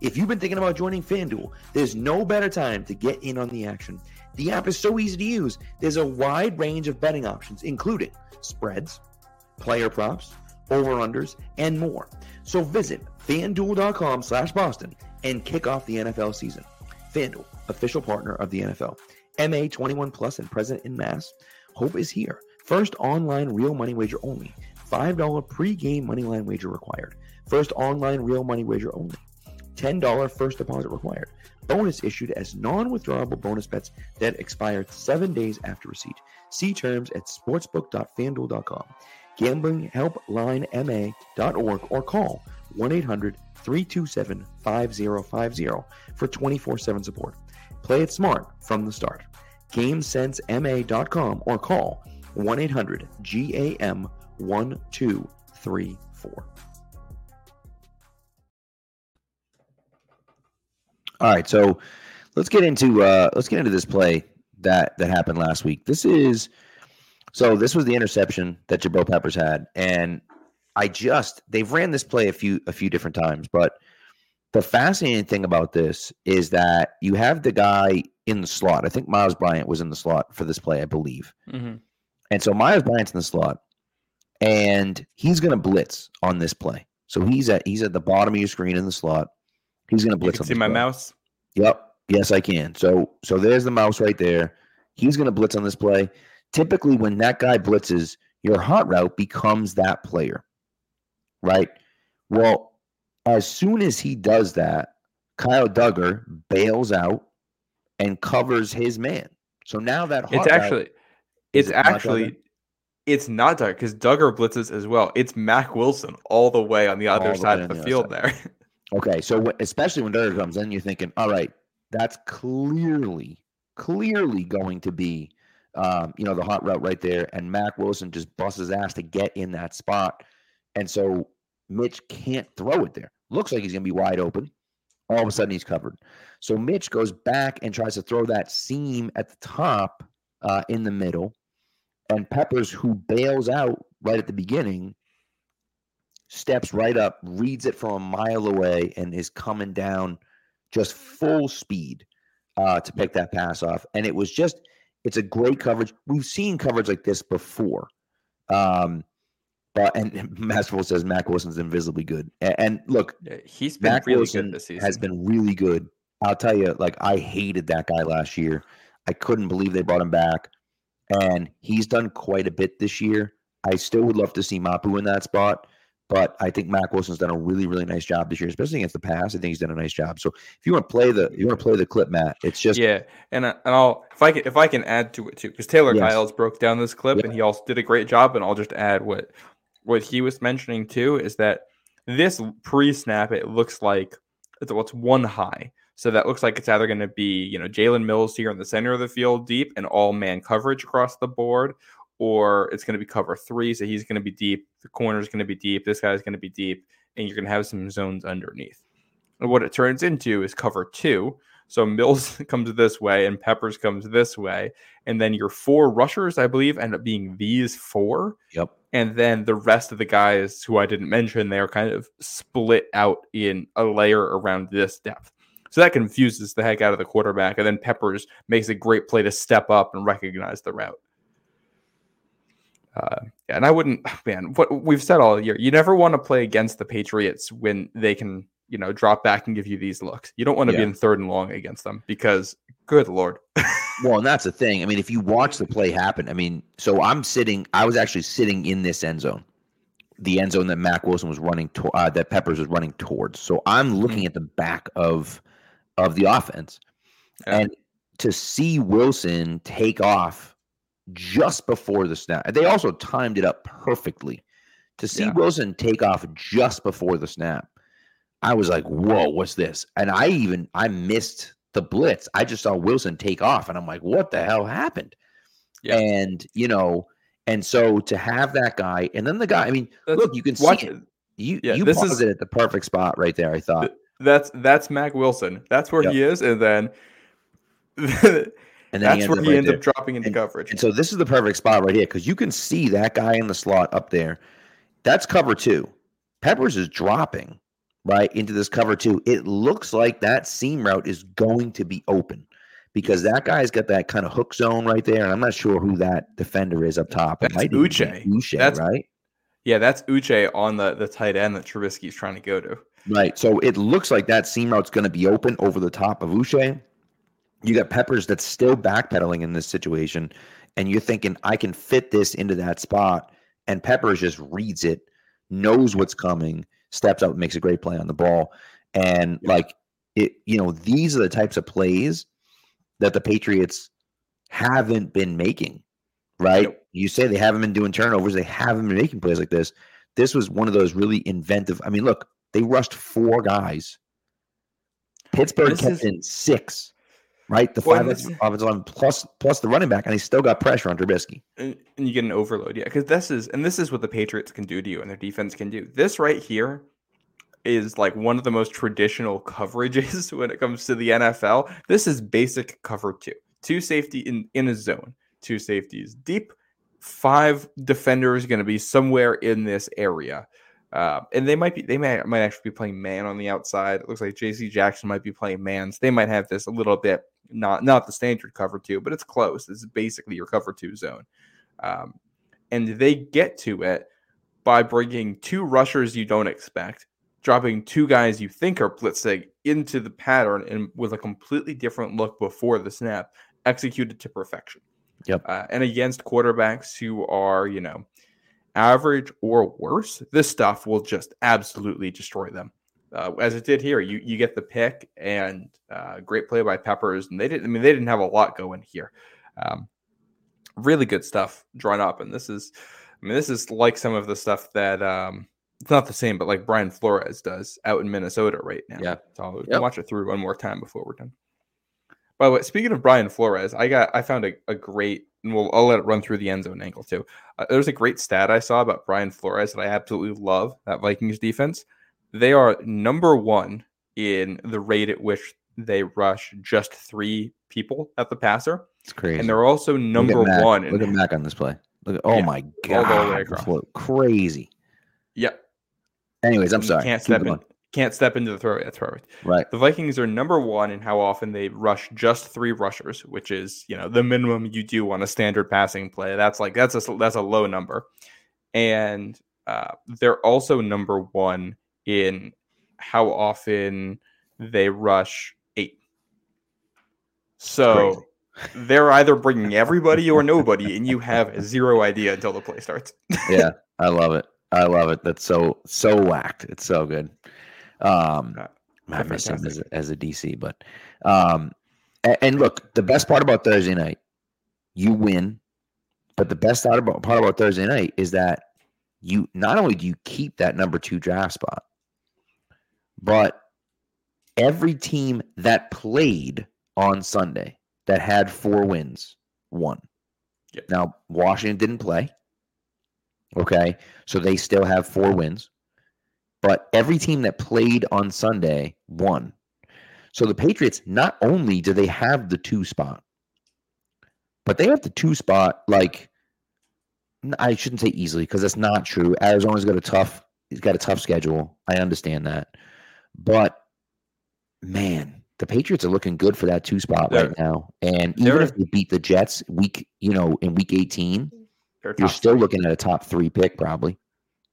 If you've been thinking about joining FanDuel, there's no better time to get in on the action. The app is so easy to use. There's a wide range of betting options, including spreads, player props, over-unders, and more. So visit fanduel.com slash Boston and kick off the NFL season. FanDuel, official partner of the NFL. MA 21 plus and present in Mass. Hope is here. First online real money wager only. $5 pre-game money line wager required. First online real money wager only. $10 first deposit required. Bonus issued as non-withdrawable bonus bets that expire seven days after receipt. See terms at sportsbook.fanduel.com. GamblingHelpLineMA.org or call 1-800-327-5050 for 24-7 support. Play it smart from the start. GameSenseMA.com or call 1-800-GAM-1234. All right, so let's get into uh let's get into this play that that happened last week. This is so this was the interception that Jabril Peppers had, and I just they've ran this play a few a few different times, but the fascinating thing about this is that you have the guy in the slot. I think Myles Bryant was in the slot for this play, I believe. Mhm. And so Myles Bryant's in the slot, and he's going to blitz on this play. So he's at he's at the bottom of your screen in the slot. He's going to You blitz. can on see this my play. mouse. Yep. Yes, I can. So so there's the mouse right there. He's going to blitz on this play. Typically, when that guy blitzes, your hot route becomes that player, right? Well, as soon as he does that, Kyle Dugger bails out and covers his man. So now that hot It's route- actually, it's it actually, it's not Dugger because Dugger blitzes as well. It's Mack Wilson all the way on the other All side of the the field there. Okay, so especially when Dugger comes in, you're thinking, all right, that's clearly, clearly going to be, um, you know, the hot route right there, and Mack Wilson just busts his ass to get in that spot, and so Mitch can't throw it there. Looks like he's gonna be wide open. All of a sudden, he's covered. So Mitch goes back and tries to throw that seam at the top, uh, in the middle, and Peppers, who bails out right at the beginning, steps right up, reads it from a mile away, and is coming down just full speed uh, to pick that pass off. And it was just, it's a great coverage. We've seen coverage like this before. Um, but and Masterful says Mack Wilson's invisibly good. And, and look, He's been Mack really Wilson good this season. has been really good. I'll tell you, like I hated that guy last year. I couldn't believe they brought him back, and he's done quite a bit this year. I still would love to see Mapu in that spot, but I think Mack Wilson's done a really, really nice job this year, especially against the pass. I think he's done a nice job. So if you want to play the, you want to play the clip, Matt. It's just yeah, and I- and I'll if I can if I can add to it too because Taylor Yes. Kyles broke down this clip Yeah. and he also did a great job. And I'll just add what what he was mentioning too is that this pre-snap it looks like it's what's one high. So that looks like it's either going to be you know Jalen Mills here in the center of the field deep and all man coverage across the board, or it's going to be cover three. So he's going to be deep. The corner is going to be deep. This guy's going to be deep, and you're going to have some zones underneath. And what it turns into is cover two. So Mills comes this way and Peppers comes this way. And then your four rushers, I believe, end up being these four. yep. And then the rest of the guys who I didn't mention, they're kind of split out in a layer around this depth. So that confuses the heck out of the quarterback. And then Peppers makes a great play to step up and recognize the route. Uh, and I wouldn't, man, what we've said all year, you never want to play against the Patriots when they can, you know, drop back and give you these looks. You don't want to Yeah. be in third and long against them because, good lord, Well, and that's the thing. I mean, if you watch the play happen, I mean, so I'm sitting, I was actually sitting in this end zone the end zone that Mack Wilson was running to, uh, that Peppers was running towards. So I'm looking at the back of of the offense, Yeah. and to see Wilson take off just before the snap, they also timed it up perfectly. To see Yeah. Wilson take off just before the snap, I was like, "Whoa, what's this?" And I even I missed the blitz. I just saw Wilson take off, and I'm like, "What the hell happened?" Yeah. And you know, and so to have that guy, and then the guy. I mean, That's- look, you can Watch see it. it. You Yeah, you this paused is- it at the perfect spot right there. I thought, That's that's Mack Wilson. That's where Yep. he is, and then and then that's he where ends up he right ends there. up dropping into And- coverage. And so this is the perfect spot right here because you can see that guy in the slot up there. That's cover two. Peppers is dropping right into this cover two. It looks like that seam route is going to be open because that guy's got that kind of hook zone right there. And I'm not sure who that defender is up top. It That's might even be Uche. Uche, That's- right? yeah, that's Uche on the the tight end that Trubisky's trying to go to. Right. So it looks like that seam route's going to be open over the top of Uche. You got Peppers that's still backpedaling in this situation, and you're thinking, I can fit this into that spot. And Peppers just reads it, knows what's coming, steps up, makes a great play on the ball. And like it, you know, these are the types of plays that the Patriots haven't been making. Right. You say they haven't been doing turnovers, they haven't been making plays like this. This was one of those really inventive. I mean, look, they rushed four guys. Pittsburgh This kept is- in six, right? The Well, five offensive line plus plus the running back, and he still got pressure on Trubisky. and, and you get an overload. Yeah, because this is and this is what the Patriots can do to you, and their defense can do. This right here is like one of the most traditional coverages when it comes to the NFL. This is basic cover two, two safety in in a zone, two safeties deep, five defenders going to be somewhere in this area. Uh, and they might be they might might actually be playing man on the outside. It looks like JC Jackson might be playing mans. They might have this a little bit not not the standard cover two, but it's close. This is basically your cover two zone. Um, and they get to it by bringing two rushers you don't expect, dropping two guys you think are blitzing into the pattern and with a completely different look before the snap, executed to perfection. Yep. Uh, and against quarterbacks who are, you know, average or worse, this stuff will just absolutely destroy them. Uh, as it did here, you you get the pick and uh, great play by Peppers, and they didn't. I mean, they didn't have a lot going here. Um, really good stuff drawn up, and this is, I mean, this is like some of the stuff that um, it's not the same, but like Brian Flores does out in Minnesota right now. Yeah. so I'll Yep. watch it through one more time before we're done. By the way, speaking of Brian Flores, I got I found a, a great, and we'll I'll let it run through the end zone angle too. Uh, there's a great stat I saw about Brian Flores that I absolutely love. That Vikings defense, they are number one in the rate at which they rush just three people at the passer, It's crazy. and they're also Look number Mac. one. Look at Mac on this play. Look at, oh Yeah, my all the god, way across. crazy. Yep, Anyways, I'm sorry. Can't Keep step in. Can't step into the throw. That's perfect. Right. The Vikings are number one in how often they rush just three rushers, which is you know the minimum you do on a standard passing play. That's like that's a that's a low number, and uh, they're also number one in how often they rush eight. So they're either bringing everybody or nobody, and you have zero idea until the play starts. yeah, I love it. I love it. That's so so whacked. It's so good. Um, I miss him as a, as a DC, but um, and, and look, the best part about Thursday night, you win, but the best part about part about Thursday night is that you not only do you keep that number two draft spot, but every team that played on Sunday that had four wins won. Yep. Now Washington didn't play. Okay, so they still have four wins, but every team that played on Sunday won. So the Patriots not only do they have the two spot, but they have the two spot like I shouldn't say easily because that's not true. Arizona's got a tough, he's got a tough schedule. I understand that, but man, the Patriots are looking good for that two spot right They're- now. And even if they beat the Jets week, you know, in week eighteen, you're still three. looking at a top three pick probably.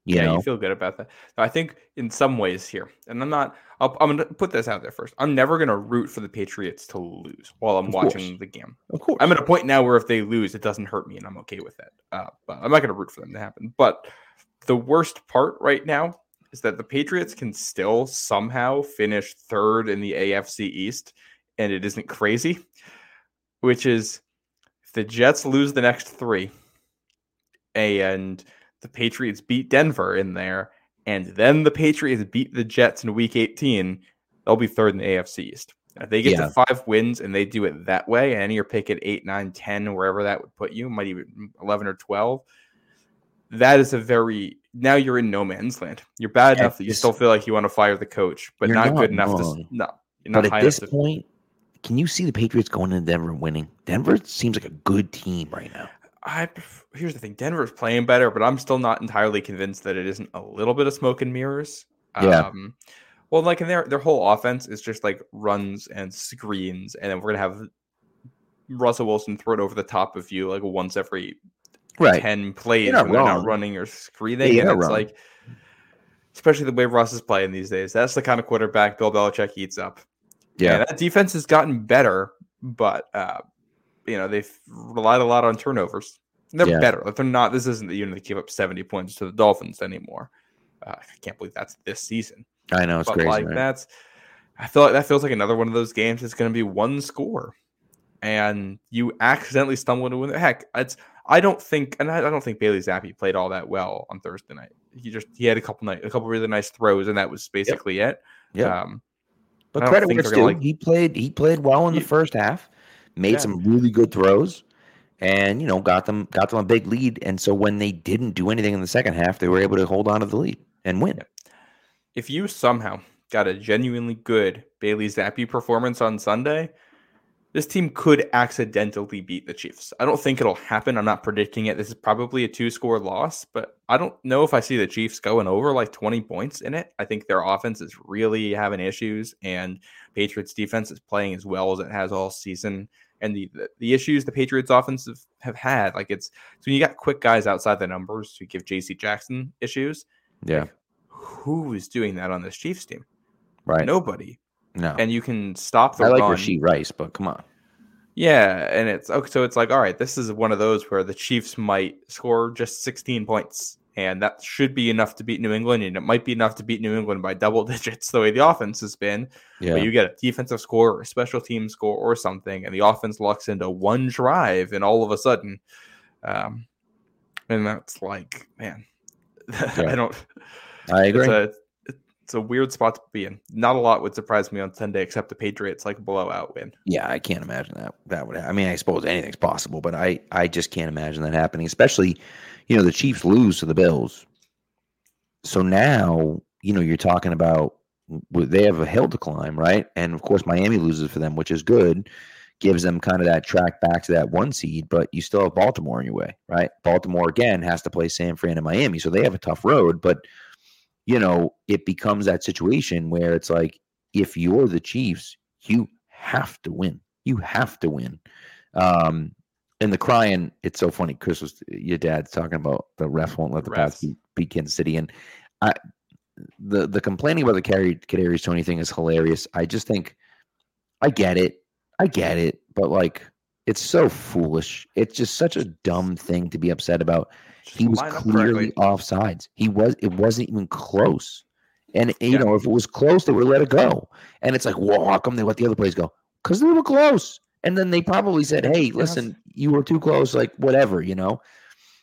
You yeah, know, you feel good about that. I think in some ways here, and I'm not. I'll, I'm going to put this out there first. I'm never going to root for the Patriots to lose while I'm Of watching course. the game. of course. I'm at a point now where if they lose, it doesn't hurt me, and I'm okay with that. Uh, but I'm not going to root for them to happen. But the worst part right now is that the Patriots can still somehow finish third in the AFC East, and it isn't crazy. Which is if the Jets lose the next three, and the Patriots beat Denver in there, and then the Patriots beat the Jets in Week 18, they'll be third in the AFC East. If they get Yeah. to five wins and they do it that way, and you're picking eight, nine, 10, wherever that would put you, might even mm, 11 or 12, that is a very, now you're in no man's land. You're bad enough that you still feel like you want to fire the coach, but not, not good enough to, wrong. no, not But at this to, point, can you see the Patriots going into Denver and winning? Denver seems like a good team right now. I here's the thing: Denver's playing better, but I'm still not entirely convinced that it isn't a little bit of smoke and mirrors. Yeah. Um, well, like in their their whole offense is just like runs and screens, and then we're gonna have Russell Wilson throw it over the top of you like once every Right. ten plays when they're not running or screening, and it's wrong. like. Especially the way Russ is playing these days. That's the kind of quarterback Bill Belichick eats up. Yeah. And that defense has gotten better, but uh, you know they've relied a lot on turnovers. They're Yeah. better. Like they're not. This isn't the unit that gave up seventy points to the Dolphins anymore. Uh, I can't believe that's this season. I know it's but crazy. like right? that's, I feel like that feels like another one of those games. It's going to be one score, and you accidentally stumble into it. Heck, it's. I don't think, and I, I don't think Bailey Zappe played all that well on Thursday night. He just he had a couple night, a couple really nice throws, and that was basically it. Yeah. Um, But credit where it's due. like- he played. He played well in the first half. Made Yeah. some really good throws, and you know got them got them a big lead. And so when they didn't do anything in the second half, they were able to hold on to the lead and win. if you somehow got a genuinely good Bailey Zappe performance on Sunday, this team could accidentally beat the Chiefs. I don't think it'll happen. I'm not predicting it. This is probably a two score loss, but I don't know if I see the Chiefs going over like 20 points in it. I think their offense is really having issues, and Patriots defense is playing as well as it has all season. And the, the, issues the Patriots offense have, have had, like it's so when you got quick guys outside the numbers who give JC Jackson issues, Yeah. who is doing that on this Chiefs team? Right. Nobody. No. And you can stop the I like run. Rashee Rice, but come on. Yeah, and it's okay. So it's like, all right, this is one of those where the Chiefs might score just 16 points, and that should be enough to beat New England, and it might be enough to beat New England by double digits the way the offense has been. Yeah. But you get a defensive score or a special team score or something, and the offense locks into one drive, and all of a sudden, um, and that's like, man, Yeah. I don't. I agree. It's a it's a weird spot to be in. Not a lot would surprise me on Sunday except the Patriots like a blowout win. Yeah, I can't imagine that. That would. I mean, I suppose anything's possible, but I, I just can't imagine that happening. Especially, you know, the Chiefs lose to the Bills, so now you know you're talking about they have a hill to climb, right? And of course, Miami loses for them, which is good, gives them kind of that track back to that one seed. But you still have Baltimore in your way, right? Baltimore again has to play San Fran and Miami, so they have a tough road. But you know, it becomes that situation where it's like if you're the Chiefs, you have to win. You have to win. Um, and the crying, it's so funny. Chris was your dad's talking about the refs won't let the Refs. beat, beat Kansas City, and I the the complaining about the carry Kadarius Toney thing is hilarious. I just think I get it, I get it, but like it's so foolish. It's just such a dumb thing to be upset about Just he was clearly offsides. He was. It wasn't even close. And you Yeah. know, if it was close, they would let it go. And it's like, well, how come they let the other plays go? Because they were close. And then they probably said, "Hey, listen, you were too close. Like whatever, you know."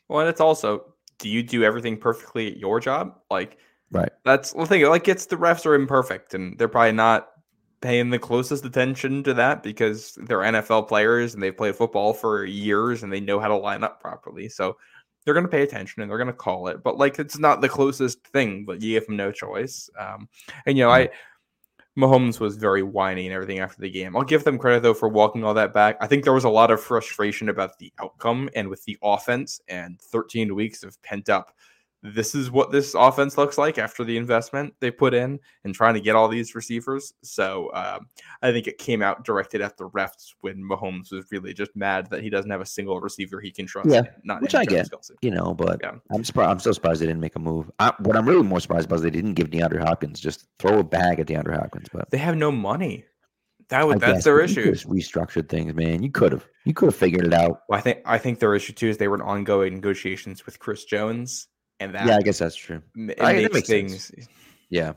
Well, and it's also, do you do everything perfectly at your job? Like Right. that's the thing. Like it's the refs are imperfect, and they're probably not paying the closest attention to that because they're NFL players and they've played football for years and they know how to line up properly. So they're going to pay attention and they're going to call it. But like it's not the closest thing, but you give them no choice. Um, and you know, I Mahomes was very whiny and everything after the game. I'll give them credit though for walking all that back. I think there was a lot of frustration about the outcome and with the offense and 13 weeks of pent up. This is what this offense looks like after the investment they put in and trying to get all these receivers. So um, I think it came out directed at the refs when Mahomes was really just mad that he doesn't have a single receiver he can trust. Yeah, not which I get. Kelce. You know, but Yeah. I'm surprised. I'm so surprised they didn't make a move. I, what I'm really more surprised about is they didn't give DeAndre Hopkins just throw a bag at DeAndre Hopkins. But They have no money. That would, that's guess their issue. could've restructured things, man. You could have. You could have figured it out. Well, I think I think their issue too is they were in ongoing negotiations with Chris Jones, and that Yeah, I guess that's true. it I- that makes makes sense. things. Yeah.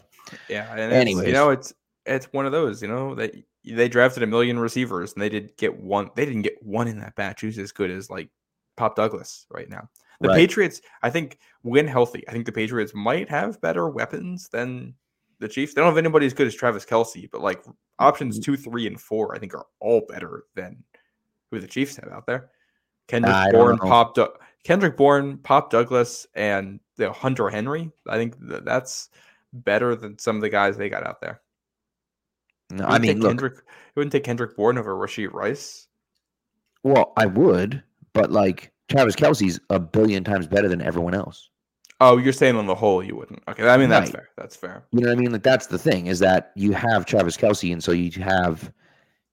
Yeah, and Anyways. you know, it's it's one of those. You know that they drafted a million receivers and they did get one. They didn't get one in that batch who's as good as like Pop Douglas right now. The Right. Patriots, I think, when healthy, I think the Patriots might have better weapons than the Chiefs. They don't have anybody as good as Travis Kelce, but like options mm-hmm. two, three, and four, I think are all better than who the Chiefs have out there. Kendrick don't Bourne. Pop, Du- Kendrick Bourne, Pop Douglas, and the Hunter Henry. I think that that's better than some of the guys they got out there. No, I mean, look, Kendrick, it wouldn't take Kendrick Bourne over Rashee Rice. well, I would, but like Travis Kelce's a billion times better than everyone else. Oh, you're saying on the whole you wouldn't. Okay, I mean that's Right. fair. That's fair. You know what I mean? Like that's the thing is that you have Travis Kelce, and so you have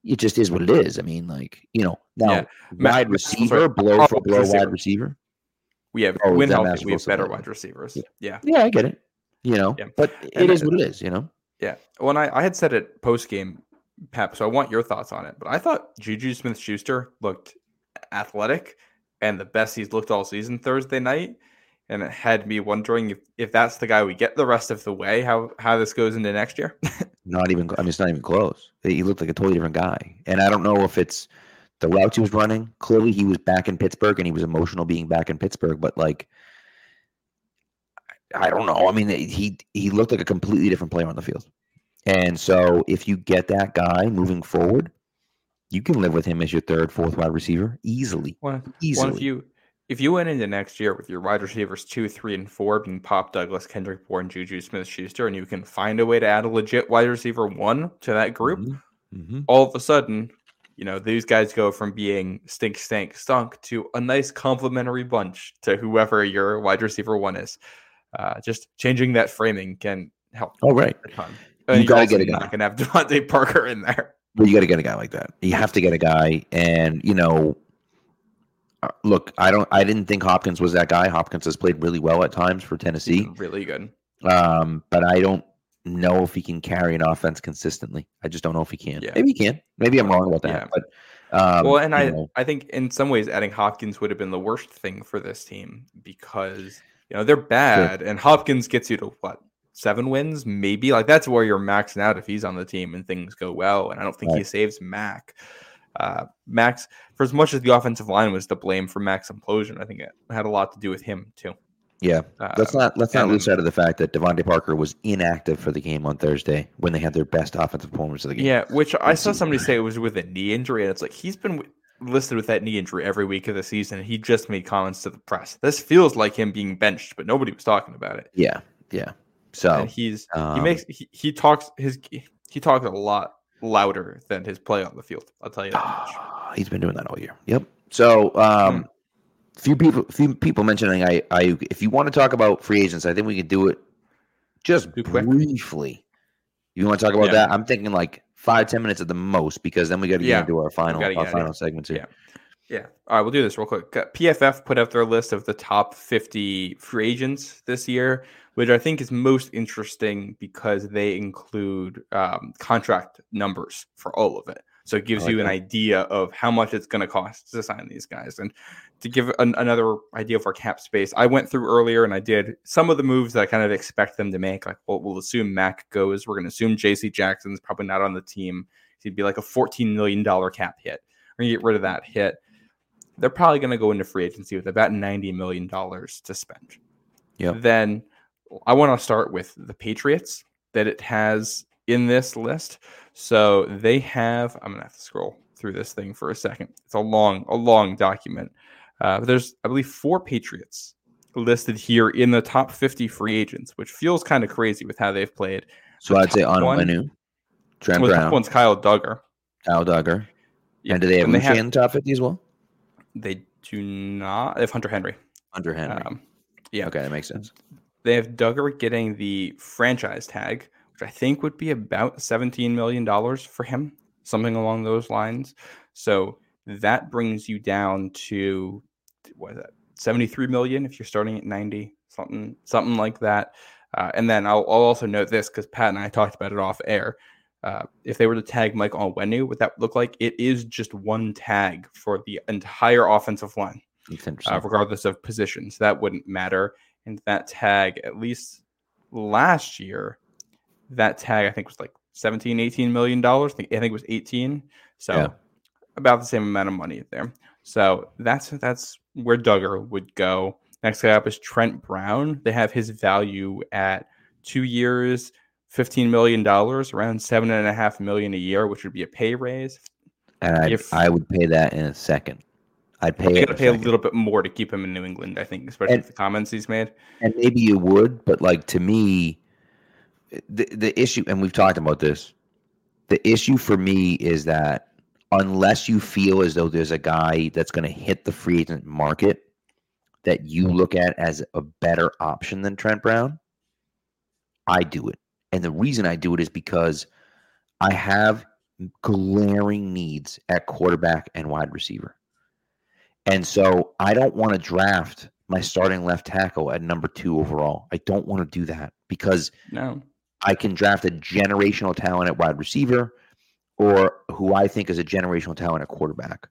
it just is what it is. I mean, like you know, now Yeah. Wide receiver, blow oh, for blow wide receiver. We have Oh, win then healthy. We have better wide receivers. Yeah. Yeah. Yeah, I get it. You know, Yeah. but And it is it- what it is. You know, Yeah. When I, I had said it post game, Pep, so I want your thoughts on it. But I thought Juju Smith Schuster looked athletic and the best he's looked all season Thursday night. And it had me wondering if, if that's the guy we get the rest of the way, how how this goes into next year. not even. I mean, it's not even close. He looked like a totally different guy, and I don't know if it's the routes he was running. Clearly, he was back in Pittsburgh, and he was emotional being back in Pittsburgh. But like, I don't know. I mean, he he looked like a completely different player on the field. And so, if you get that guy moving forward, you can live with him as your third, fourth wide receiver easily. Well, Easily. Well, if you if you went into next year with your wide receivers two, three, and four being Pop Douglas, Kendrick Bourne, Juju Smith Schuster, and you can find a way to add a legit wide receiver one to that group, Mhm. Mhm. all of a sudden, you know, these guys go from being stink, stank, stunk to a nice complementary bunch to whoever your wide receiver one is. Uh, just changing that framing can help Oh, right. a ton. You you're gotta get a guy. not gonna have DeVante Parker in there. But you got to get a guy like that. You have to get a guy, and you know, uh, look, I don't, I didn't think Hopkins was that guy. Hopkins has played really well at times for Tennessee, Really good. um, but I don't know if he can carry an offense consistently. I just don't know if he can. Yeah. Maybe he can. Maybe I'm wrong about that. Yeah. But um, well, and I, know, I think in some ways adding Hopkins would have been the worst thing for this team because you know they're bad, and Hopkins gets you to what seven wins, maybe like that's where you're maxing out if he's on the team and things go well. And I don't think he saves Mac. Uh, Max, for as much as the offensive line was to blame for Mac's implosion, I think it had a lot to do with him too. Yeah. Let's Um, not let's not lose sight of the fact that DeVante Parker was inactive for the game on Thursday when they had their best offensive performance of the game. Yeah, which I saw somebody say it was with a knee injury, and it's like he's been listed with that knee injury every week of the season. And he just made comments to the press. This feels like him being benched, but nobody was talking about it. yeah, yeah. So and he's he um, makes he, he talks his he talks a lot louder than his play on the field. I'll tell you that much. He's been doing that all year. Yep. So, um, few people, few people mentioning I, I, if you want to talk about free agents, I think we could do it just briefly. You want to talk about Yeah. that? I'm thinking like five, ten minutes at the most, because then we got to get Yeah, into our final, our final here. Yeah. Yeah. All right, we'll do this real quick. Uh, PFF put out their list of the top 50 free agents this year, which I think is most interesting because they include um, contract numbers for all of it. So it gives oh, like you an that. idea of how much it's going to cost to sign these guys. And to give an, another idea of our cap space, I went through earlier and I did some of the moves that I kind of expect them to make. Like, well, we'll assume Mac goes. We're going to assume JC Jackson's probably not on the team. He'd be like a $14 million cap hit. We're going to get rid of that hit they're probably going to go into free agency with about $90 million to spend. Yeah. Then I want to start with the Patriots that it has in this list. So they have, I'm going to have to scroll through this thing for a second. It's a long, a long document. Uh, but there's, I believe, four Patriots listed here in the top 50 free agents, which feels kind of crazy with how they've played. So I'd say on one- Wenu, Trent Well, the Brown, one's Kyle Dugger. Kyle Dugger, Yeah, and do they have and they Uche have- in the top fifty as well? They do not. They have Hunter Henry. Hunter Henry. Um, yeah. Okay, that makes sense. They have Dugger getting the franchise tag, which I think would be about $17 million for him, something along those lines. So that brings you down to what is that? 73 million if you're starting at 90, something something like that. Uh, and then I'll, I'll also note this because Pat and I talked about it off air. Uh, if they were to tag Mike on Onwenu, what that would look like? It is just one tag for the entire offensive line uh, regardless of positions. That wouldn't matter. And that tag, at least last year, that tag I think was like 17, 18 million dollars. I think, it was 18. So Yeah. about the same amount of money there. So that's that's where Dugger would go. Next guy up is Trent Brown. They have his value at two years, fifteen million dollars, around seven and a half million a year, which would be a pay raise. And I, If- I would pay that in a second. I'd pay You it. got to pay a second. little bit more to keep him in New England, I think, especially And- with the comments he's made. and maybe you would, but like to me, the the issue, and we've talked about this. The issue for me is that unless you feel as though there's a guy that's going to hit the free agent market that you look at as a better option than Trent Brown, I do it. And the reason I do it is because I have glaring needs at quarterback and wide receiver. And so I don't want to draft my starting left tackle at number two overall. I don't want to do that because No. I can draft a generational talent at wide receiver or who I think is a generational talent at quarterback.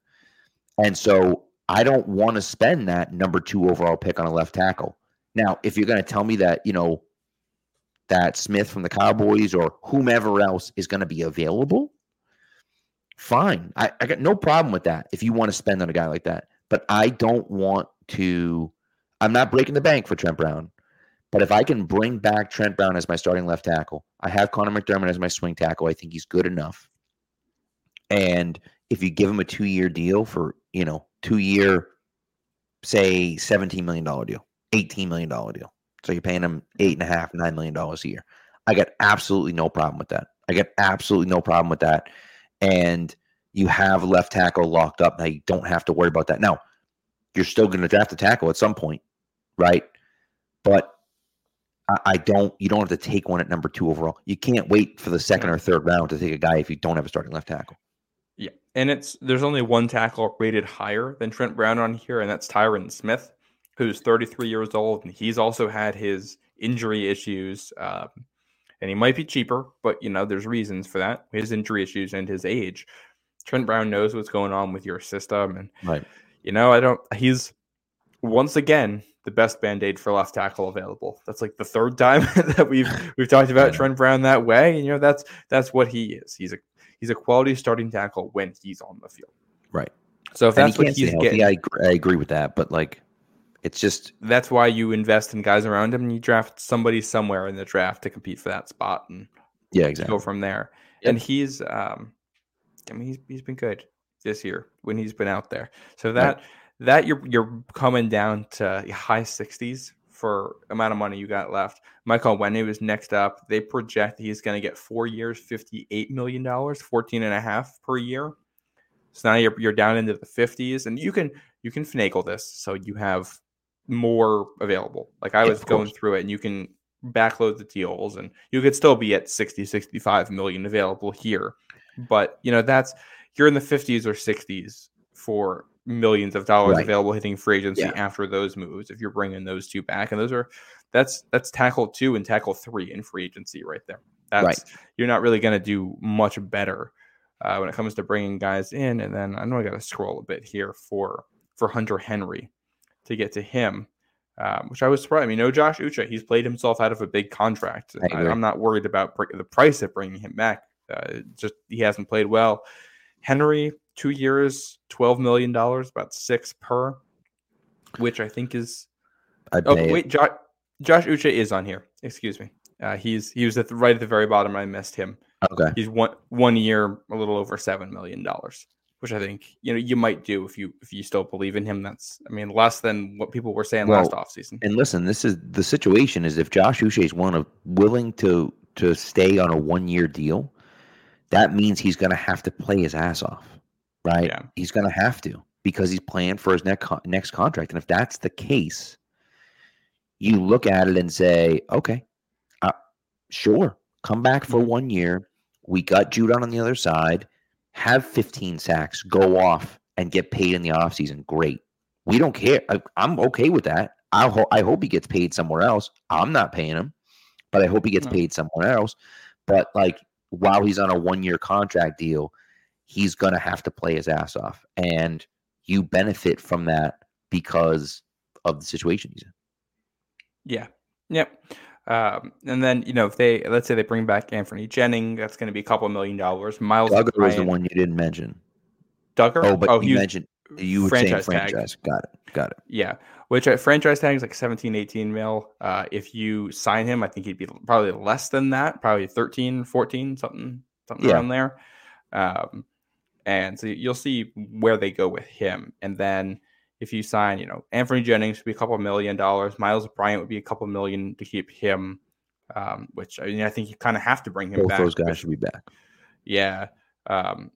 And so I don't want to spend that number two overall pick on a left tackle. Now, if you're going to tell me that, you know, that Smith from the Cowboys or whomever else is going to be available, fine. I, I got no problem with that if you want to spend on a guy like that. But I don't want to, I'm not breaking the bank for Trent Brown. But if I can bring back Trent Brown as my starting left tackle, I have Conor McDermott as my swing tackle. I think he's good enough. And if you give him a two year deal for, you know, two year, say $17 million deal, $18 million deal. So you're paying him eight and a half, nine million dollars a year. I got absolutely no problem with that. I got absolutely no problem with that. And you have left tackle locked up. Now you don't have to worry about that. Now, you're still going to draft a tackle at some point, right? But I, don't. You don't have to take one at number two overall. You can't wait for the second or third round to take a guy if you don't have a starting left tackle. Yeah, and it's there's only one tackle rated higher than Trent Brown on here, and that's Tyron Smith, who's 33 years old, and he's also had his injury issues. Um, and he might be cheaper, but you know there's reasons for that. His injury issues and his age. Trent Brown knows what's going on with your system, and Right. you know I don't. He's once again the best band aid for left tackle available. That's like the third time that we've we've talked about Trent Brown that way. And, you know that's that's what he is. He's a he's a quality starting tackle when he's on the field. Right. So if And that's he what he's healthy. getting, I, agree- I agree with that, but like, it's just that's why you invest in guys around him and you draft somebody somewhere in the draft to compete for that spot and yeah, go from there. Yep. And he's um I mean he's he's been good this year when he's been out there. So that that you're you're coming down to high 60s for amount of money you got left. Michael Onwenu was next up. They project he's going to get 4 years, 58 million dollars, 14 and a half per year. So now you're you're down into the 50s and you can you can finagle this so you have more available. Like I was of going through it and you can backload the deals and you could still be at 60 65 million available here but you know that's you're in the 50s or 60s for millions of dollars Right. available hitting free agency Yeah. after those moves if you're bringing those two back and those are that's that's tackle two and tackle three in free agency right there that's Right. you're not really going to do much better uh, when it comes to bringing guys in and then i know i got to scroll a bit here for for hunter henry to get to him um, which I was surprised. I mean, no Josh Uche. He's played himself out of a big contract. I am not worried about the price of bringing him back. Uh, just he hasn't played well. Henry, two years, twelve million dollars, about six per, which I think is. I'd Oh wait, Josh, Josh Uche is on here. Excuse me. Uh, he's he was at the, right at the very bottom. I missed him. Okay. He's one one year, a little over seven million dollars, which I think you know you might do if you if you still believe in him. That's I mean less than what people were saying last Well, offseason. And listen, this is the situation is if Josh Uche is one of willing to to stay on a one year deal, that means he's going to have to play his ass off, right? Yeah. He's going to have to because he's playing for his next next contract. And if that's the case, you look at it and say, okay, uh, sure, come back for Mhm. one year. We got Judon on the other side. Have 15 sacks, go off and get paid in the offseason. Great. We don't care. I, I'm okay with that. I, ho- I hope he gets paid somewhere else. I'm not paying him, but I hope he gets No. paid somewhere else. But like while he's on a one year contract deal, he's going to have to play his ass off. And you benefit from that because of the situation he's in. Yeah. Yep. Um, and then you know if they let's say they bring back Anfernee Jennings, that's going to be a couple million dollars. Miles Dugger was the one you didn't mention. Dugger. Oh, but oh, you mentioned you were saying franchise tag. Got it. Got it. Yeah, which at franchise tag is like 17, 18 mil. Uh, if you sign him, I think he'd be probably less than that, probably 13, 14, something, something Yeah. around there. Um, and so you'll see where they go with him. And then if you sign, you know, Anfernee Jennings would be a couple million dollars. Myles Bryant would be a couple million to keep him. Um, which I mean, I think you kind of have to bring him Both back. those guys should be back. yeah. Um,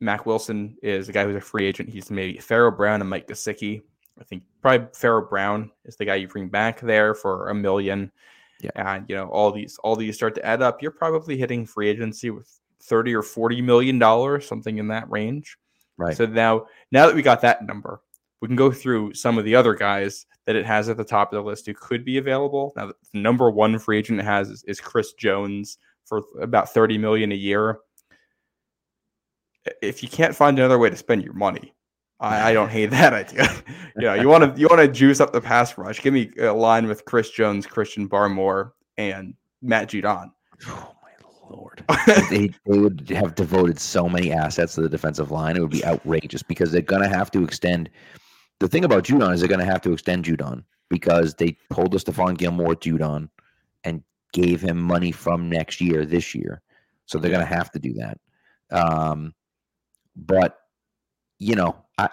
Mack Wilson is the guy who's a free agent. He's maybe Pharaoh Brown and Mike Gesicki. I think probably Pharaoh Brown is the guy you bring back there for a million. Yeah. And you know, all these all these start to add up. You're probably hitting free agency with 30 or 40 million dollars, something in that range. Right. So now now that we got that number, we can go through some of the other guys that it has at the top of the list who could be available. Now the number one free agent it has is, is Chris Jones for about 30 million a year if you can't find another way to spend your money, I, I don't hate that idea. you know, you want to you want to juice up the pass rush. Give me a line with Chris Jones, Christian Barmore, and Matt Judon. Oh lord! they they would have devoted so many assets to the defensive line. It would be outrageous because they're gonna have to extend. The thing about Judon is they're gonna have to extend Judon because they pulled the Stephon Gilmore Judon and gave him money from next year this year, so they're gonna have to do that. Um, but you know, I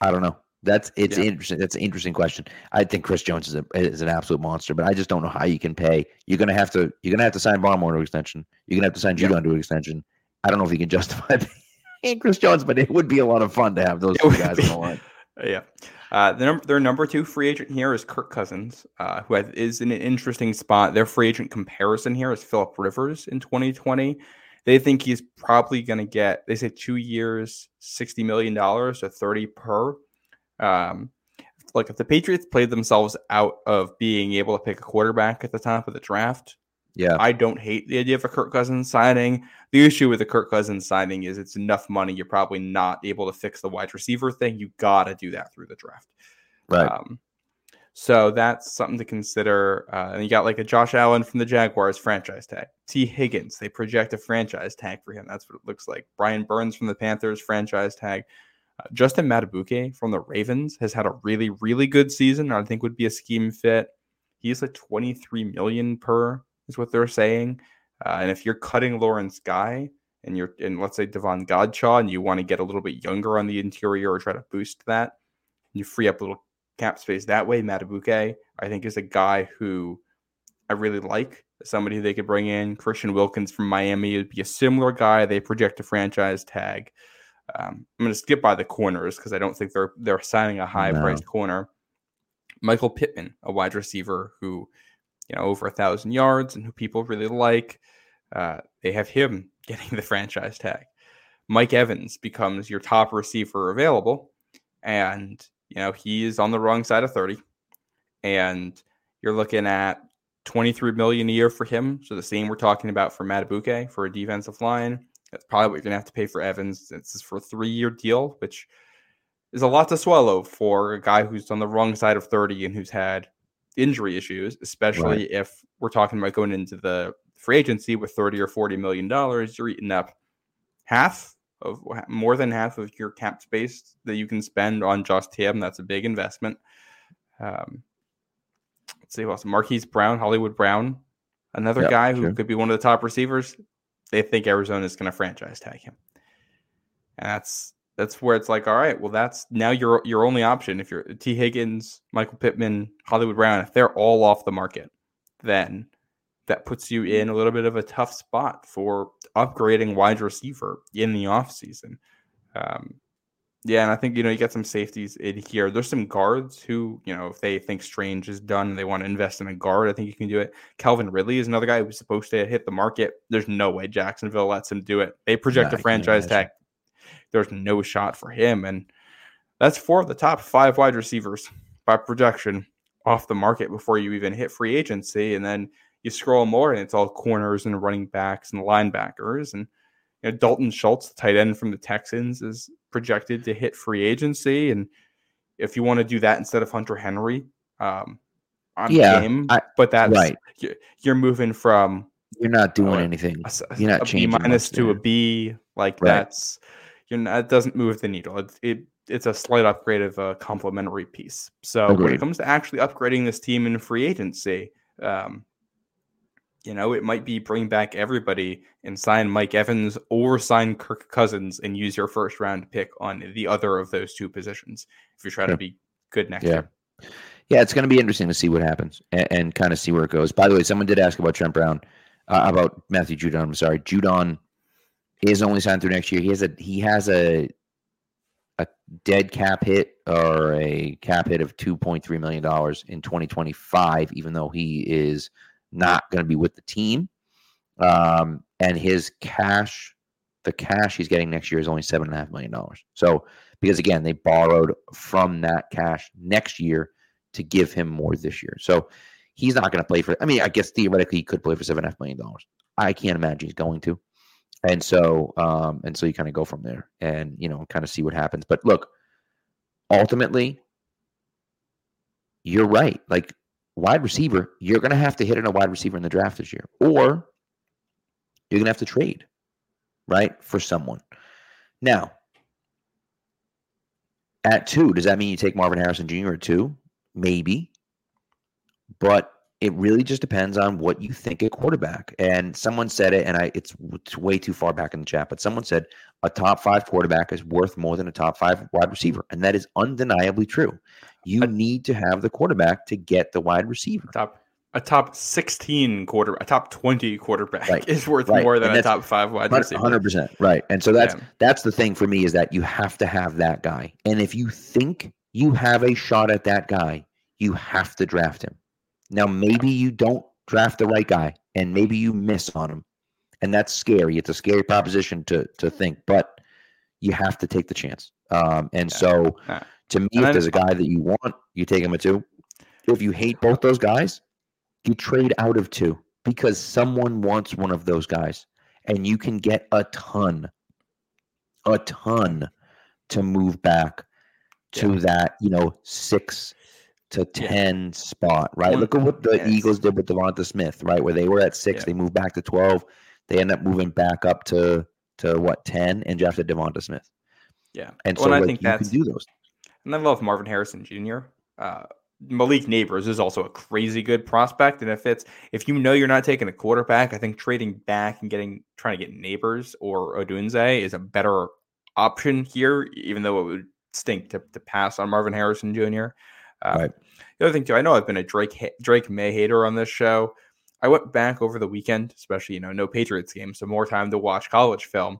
I don't know. That's it's Yeah. interesting. That's an interesting question. I think Chris Jones is a is an absolute monster, but I just don't know how you can pay. You're gonna have to you're gonna have to sign Barmore to an extension. You're gonna have to sign Yeah. To an extension. I don't know if you can justify paying Chris Jones, but it would be a lot of fun to have those two guys on the line. Yeah. Uh, the number, their number two free agent here is Kirk Cousins, uh, who has- is in an interesting spot. Their free agent comparison here is Philip Rivers in 2020. They think he's probably going to get, they say two years, $60 million, so 30 per. Um, like if the Patriots played themselves out of being able to pick a quarterback at the top of the draft, Yeah, I don't hate the idea of a Kirk Cousins signing. The issue with the Kirk Cousins signing is it's enough money. You're probably not able to fix the wide receiver thing. You got to do that through the draft. right. Um, so that's something to consider. Uh, and you got like a Josh Allen from the Jaguars franchise tag. Tee Higgins, they project a franchise tag for him. That's what it looks like. Brian Burns from the Panthers franchise tag. Uh, Justin Madubuike from the Ravens has had a really, really good season. I think would be a scheme fit. He's like 23 million per, is what they're saying. Uh, and if you're cutting Lawrence Guy and you're and let's say Davon Godchaux and you want to get a little bit younger on the interior or try to boost that, you free up a little cap space that way. Madubuike, I think, is a guy who I really like. Somebody they could bring in. Christian Wilkins from Miami would be a similar guy. They project a franchise tag. Um, I'm going to skip by the corners because I don't think they're they're signing a high priced corner. Michael Pittman, a wide receiver who, you know, over a thousand yards and who people really like. Uh, they have him getting the franchise tag. Mike Evans becomes your top receiver available, and you know he is on the wrong side of 30 and you're looking at 23 million a year for him so the same we're talking about for Madubuike for a defensive line that's probably what you're gonna have to pay for Evans this is for a three-year deal which is a lot to swallow for a guy who's on the wrong side of 30 and who's had injury issues especially if we're talking about going into the free agency with 30 or 40 million dollars you're eating up half of more than half of your cap space that you can spend on just him. That's a big investment. Um, let's see who else. Marquise Brown, Hollywood Brown, another Yep, guy who sure. could be one of the top receivers. They think Arizona is going to franchise tag him, and that's that's where it's like, all right, well, that's now your your only option. If you're Tee Higgins, Michael Pittman, Hollywood Brown, if they're all off the market, then that puts you in a little bit of a tough spot for upgrading wide receiver in the offseason. Um, yeah, and I think you know you get some safeties in here. There's some guards who you know if they think Strange is done and they want to invest in a guard, I think you can do it. Calvin Ridley is another guy who's supposed to hit the market. There's no way Jacksonville lets him do it. They project Nah, a franchise tag. There's no shot for him, and that's four of the top five wide receivers by projection off the market before you even hit free agency, and then you scroll more and it's all corners and running backs and linebackers and you know, Dalton Schultz, the tight end from the Texans, is projected to hit free agency. And if you want to do that instead of Hunter Henry, um, on Yeah, game, I- but that's right. You're, you're moving from You're not doing anything. a, You're not a B changing minus to a. B. Like Right. that's you're not, it doesn't move the needle. It, it it's a slight upgrade of a complementary piece. So when it comes to actually upgrading this team in free agency, um, you know, it might be bring back everybody and sign Mike Evans or sign Kirk Cousins and use your first round pick on the other of those two positions if you're trying Sure. to be good next Yeah. year. Yeah, it's going to be interesting to see what happens and, and kind of see where it goes. By the way, someone did ask about Trent Brown, uh, about Matthew Judon. I'm sorry, Judon is only signed through next year. He has a he has a a dead cap hit or a cap hit of 2.3 million dollars in 2025, even though he is not going to be with the team. Um, and his cash, the cash he's getting next year is only seven and a half million dollars. So because again, they borrowed from that cash next year to give him more this year. So he's not going to play for. I mean, I guess theoretically he could play for seven and a half million dollars. I can't imagine he's going to. And so, um, and so you kind of go from there, and you know, kind of see what happens. But look, ultimately, you're right. Like wide receiver, you're going to have to hit on a wide receiver in the draft this year, or you're going to have to trade, right, for someone. Now, at two, does that mean you take Marvin Harrison Jr. at two? Maybe. But it really just depends on what you think at quarterback. And someone said it, and I it's, it's way too far back in the chat, but someone said a top five quarterback is worth more than a top five wide receiver. And that is undeniably true. You I- need to have the quarterback to get the wide receiver. Top a top 16 quarter, a top 20 quarterback Right, is worth right, more than and a top five wide receiver. Hundred percent, right? And so that's Yeah. that's the thing for me is that you have to have that guy, and if you think you have a shot at that guy, you have to draft him. Now, maybe you don't draft the right guy, and maybe you miss on him, and that's scary. It's a scary proposition to to think, but you have to take the chance. Um, and Yeah. so, Yeah. to me, if there's a guy that you want, you take him at two. If you hate both those guys, you trade out of two because someone wants one of those guys and you can get a ton a ton to move back to that you know six to Yeah. 10 spot right One- look at what the yes. eagles did with devonta smith right where they were at six Yeah. they moved back to 12 they end up moving back up to to what 10 and drafted devonta smith Yeah. and Well, so and I like, think you can that's- do those And I love Marvin Harrison Jr. Uh, Malik Nabers is also a crazy good prospect. And if it's if you know you're not taking a quarterback, I think trading back and getting trying to get Nabers or Odunze is a better option here, even though it would stink to, to pass on Marvin Harrison Jr. Uh, Right. The other thing too, I know I've been a Drake Drake Maye hater on this show. I went back over the weekend, especially you know no Patriots game, so more time to watch college film,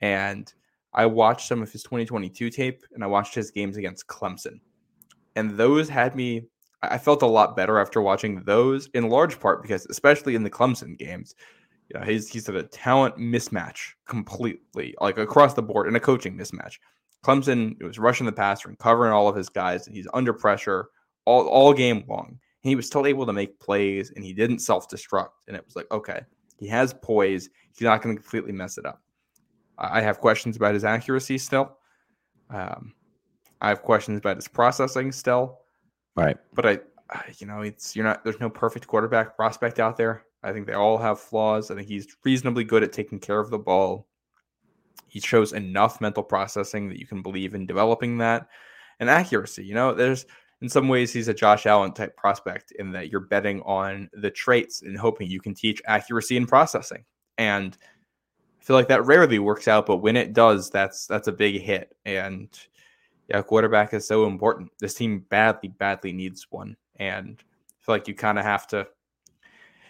and I watched some of his 2022 tape and I watched his games against Clemson. And those had me I felt a lot better after watching those in large part because especially in the Clemson games, you know, he's he's at a talent mismatch completely, like across the board and a coaching mismatch. Clemson it was rushing the passer and covering all of his guys and he's under pressure all, all game long. He was still able to make plays and he didn't self-destruct. And it was like, okay, he has poise. He's not going to completely mess it up. I have questions about his accuracy still. Um, I have questions about his processing still, right but I- you know, it's you're not. There's no perfect quarterback prospect out there. I think they all have flaws. I think he's reasonably good at taking care of the ball. He shows enough mental processing that you can believe in developing that and accuracy. You know, there's in some ways he's a Josh Allen type prospect in that you're betting on the traits and hoping you can teach accuracy and processing. And I feel like that rarely works out, but when it does, that's that's a big hit. And yeah, quarterback is so important. This team badly, badly needs one. And I feel like you kind of have to,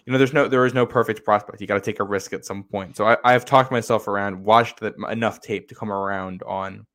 you know, there's no, there is no perfect prospect. You got to take a risk at some point. So I, I have talked myself around, watched enough tape to come around on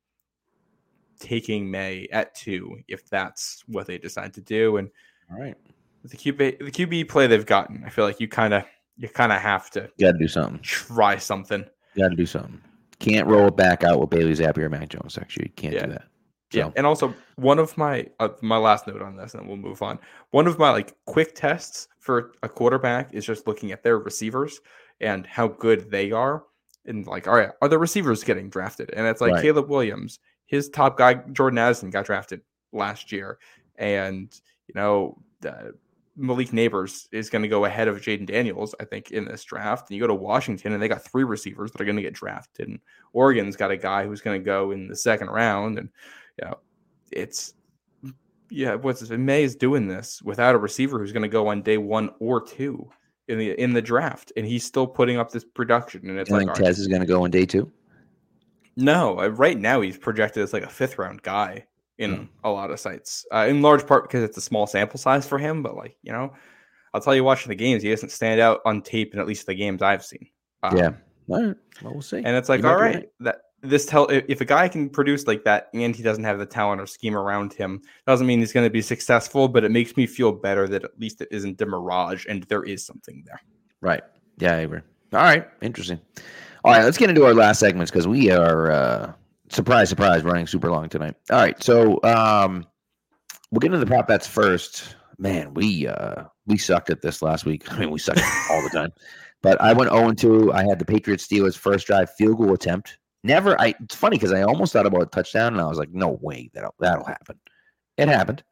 taking Maye at two, if that's what they decide to do. And all right the QB, the QB play they've gotten, I feel like you kind of, you kind of have to gotta do something try something. gotta do something can't roll it back out with bailey zappe or mac jones actually you can't Yeah. do that Yeah, and also one of my uh, my last note on this, and then we'll move on. One of my like quick tests for a quarterback is just looking at their receivers and how good they are, and like, all right, are the receivers getting drafted? And it's like Right. Caleb Williams, his top guy, Jordan Addison, got drafted last year, and you know, uh, Malik Nabers is going to go ahead of Jayden Daniels, I think, in this draft. And you go to Washington, and they got three receivers that are going to get drafted. And Oregon's got a guy who's going to go in the second round. And you know, it's yeah, what's this? Maye is doing this without a receiver who's going to go on day one or two in the in the draft, and he's still putting up this production. And it's You like, think all right, Tez is going to go on day two? No, right now he's projected as like a fifth round guy in Hmm. a lot of sites, uh, in large part because it's a small sample size for him. But like you know, I'll tell you, watching the games, he doesn't stand out on tape in at least the games I've seen. Um, yeah. All right. Well, we'll see. and it's like, You might right, that this tell if, a guy can produce like that and he doesn't have the talent or scheme around him, doesn't mean he's going to be successful. But it makes me feel better that at least it isn't a mirage and there is something there. Right. Yeah, I agree. All right. Interesting. All right. Let's get into our last segments because we are uh, surprise, surprise, running super long tonight. All right. So um, we'll get into the prop bets first. Man, we uh, we sucked at this last week. I mean, we suck all the time. But I went 0 2. I had the Patriots Steelers first drive field goal attempt. Never. I. It's funny because I almost thought about a touchdown, and I was like, no way that'll that'll happen. It happened.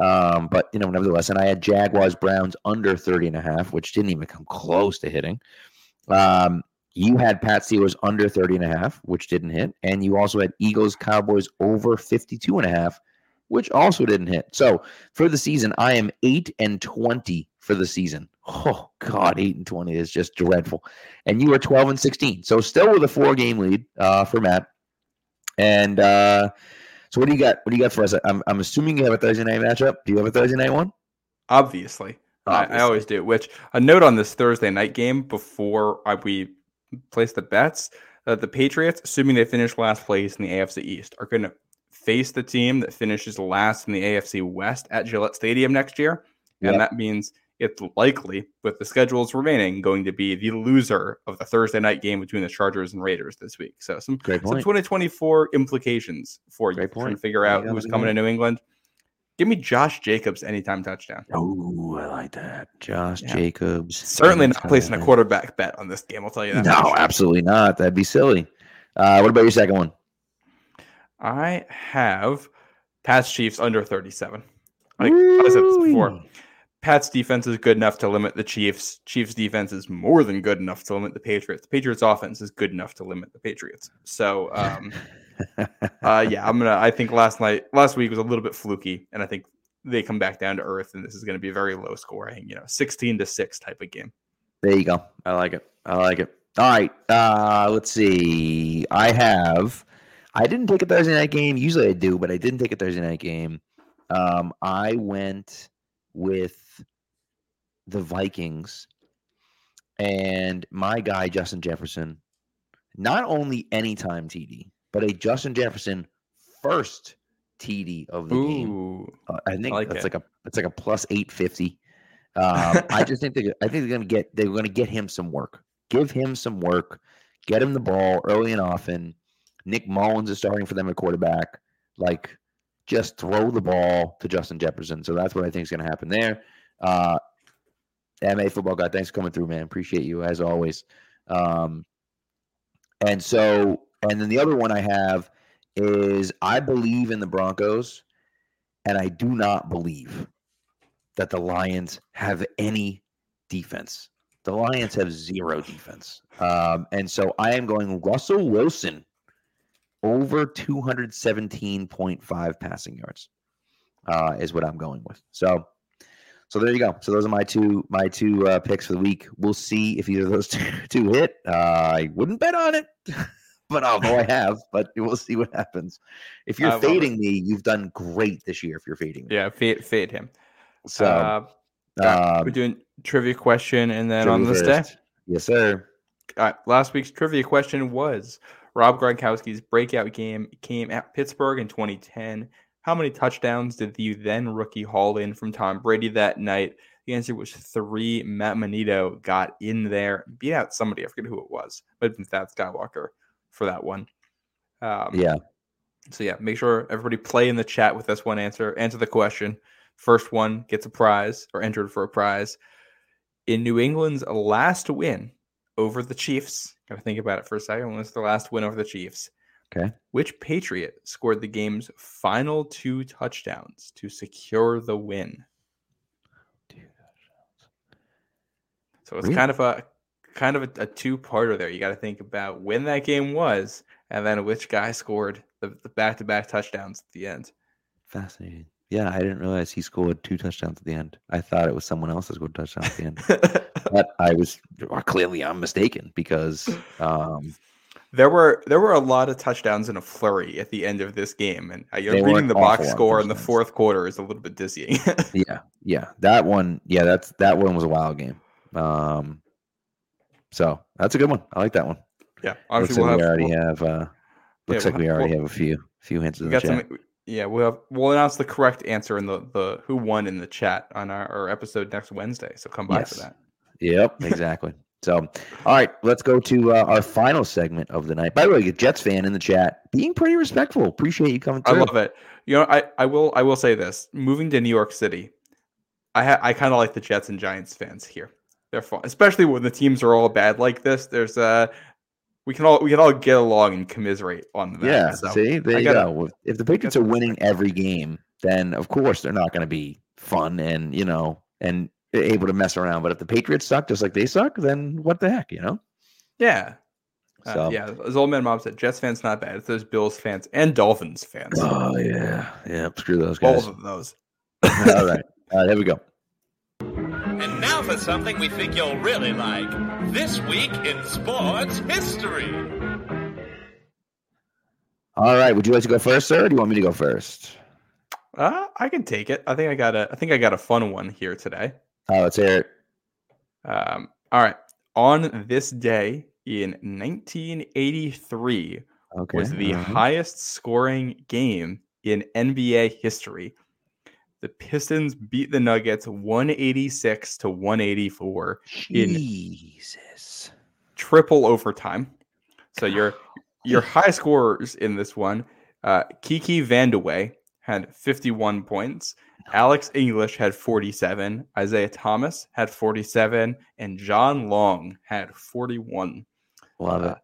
Um, but you know, nevertheless, and I had Jaguars Browns under 30 and a half, which didn't even come close to hitting. Um, you had Pat Steelers under 30 and a half, which didn't hit, and you also had Eagles Cowboys over 52 and a half, which also didn't hit. So for the season, I am 8 and 20 for the season. Oh god, 8 and 20 is just dreadful. And you are 12 and 16. So still with a four game lead uh, for Matt. And uh, so what do you got? What do you got for us? I'm, I'm assuming you have a Thursday night matchup. Do you have a Thursday night one? Obviously, I, I always do. Which a note on this Thursday night game before I, we place the bets that the Patriots, assuming they finish last place in the AFC East, are going to face the team that finishes last in the AFC West at Gillette Stadium next year, and Yep. that means it's likely, with the schedules remaining, going to be the loser of the Thursday night game between the Chargers and Raiders this week. So some Great some 2024 implications for you Great trying to figure out you who's coming to New England. Give me Josh Jacobs anytime touchdown. Oh, I like that. Josh Yeah. Jacobs. Certainly not placing a quarterback bet on this game. I'll tell you that. No, much. absolutely not. That'd be silly. Uh, what about your second one? I have Pats Chiefs under 37. Like I said this before, Pats defense is good enough to limit the Chiefs. Chiefs defense is more than good enough to limit the Patriots. The Patriots offense is good enough to limit the Patriots. So, um, uh, yeah, I'm gonna. I think last night, last week was a little bit fluky, and I think they come back down to earth, and this is going to be a very low scoring, you know, 16 to six type of game. There you go. I like it. I like it. All right. Uh, let's see. I have. I didn't take a Thursday night game. Usually I do, but I didn't take a Thursday night game. Um, I went with the Vikings and my guy Justin Jefferson. Not only anytime TD, but a Justin Jefferson first TD of the game. Uh, I think like that's it. like a it's like a plus eight fifty. Um, I just think they I think they're gonna get they're gonna get him some work. Give him some work. Get him the ball early and often. Nick Mullens is starting for them at quarterback. Like, just throw the ball to Justin Jefferson. So that's what I think is gonna happen there. Uh, MA football guy, thanks for coming through, man. Appreciate you as always. Um, and so, and then the other one I have is I believe in the Broncos, and I do not believe that the Lions have any defense. The Lions have zero defense. Um, and so I am going Russell Wilson over 217.5 passing yards uh, is what I'm going with. So so there you go. So those are my two my two uh, picks for the week. We'll see if either of those two, two hit. Uh, I wouldn't bet on it, but although I have, but we'll see what happens. If you're it. fading me, you've done great this year. If you're fading me, yeah, fade, fade him. so uh, um, we're doing trivia question, and then on this day, yes, sir. uh, last week's trivia question was Rob Gronkowski's breakout game came at Pittsburgh in 2010. How many touchdowns did the then rookie haul in from Tom Brady that night? The answer was three. Matt Manito got in there, beat out somebody. I forget who it was. Might have been Thad Skywalker for that one. Um, Yeah, so yeah, make sure everybody play in the chat with us one answer. Answer the question. First one gets a prize or entered for a prize. In New England's last win over the Chiefs, gotta think about it for a second. When was the last win over the Chiefs? Okay. Which Patriot scored the game's final two touchdowns to secure the win? So it's Really? kind of a kind of a, a two-parter there. You got to think about when that game was, and then which guy scored the, the back-to-back touchdowns at the end. Fascinating. Yeah, I didn't realize he scored two touchdowns at the end. I thought it was someone else that scored a touchdown at the end. but I was well, clearly I'm mistaken because um, There were there were a lot of touchdowns in a flurry at the end of this game, and uh, you know, They reading the box score in the fourth quarter is a little bit dizzying. yeah, yeah, that one, yeah, that's that one was a wild game. Um, so that's a good one. I like that one. yeah, Looks obviously like we'll we have, already have. Uh, Yeah, looks we'll like we already we'll- have a few few hints in the chat. some. Yeah, we'll have, we'll announce the correct answer in the the who won in the chat on our, our episode next Wednesday. So come by for that. Yep, exactly. so, all right, let's go to uh, our final segment of the night. By the way, a Jets fan in the chat, being pretty respectful. Appreciate you coming I love it. You know, I, I will I will say this: moving to New York City, I ha- I kind of like the Jets and Giants fans here. They're fun, especially when the teams are all bad like this. There's uh we can all we can all get along and commiserate on that. Yeah, so see, there I you gotta- go. If- the Patriots are winning every game, then of course they're not going to be fun and you know and able to mess around. But if the Patriots suck just like they suck, then what the heck, you know? yeah. Uh, yeah, as old man mom said, Jets fans not bad. It's those Bills fans and Dolphins fans. Oh yeah, yeah. Screw those guys. Both of those. all right, all right. Here we go. And now for something we think you'll really like. This week in sports history. All right. Would you like to go first, sir? Or do you want me to go first? Uh, I can take it. I think I got a I think I got a fun one here today. Oh, let's hear it. Um, all right. On this day in 1983 Okay. was the all right. highest scoring game in NBA history. The Pistons beat the Nuggets 186 to 184, in- Jesus. triple overtime. So your your high scorers in this one, uh, Kiki Vandeweghe had 51 points. Alex English had 47. Isiah Thomas had 47, and John Long had 41. Love Uh, it.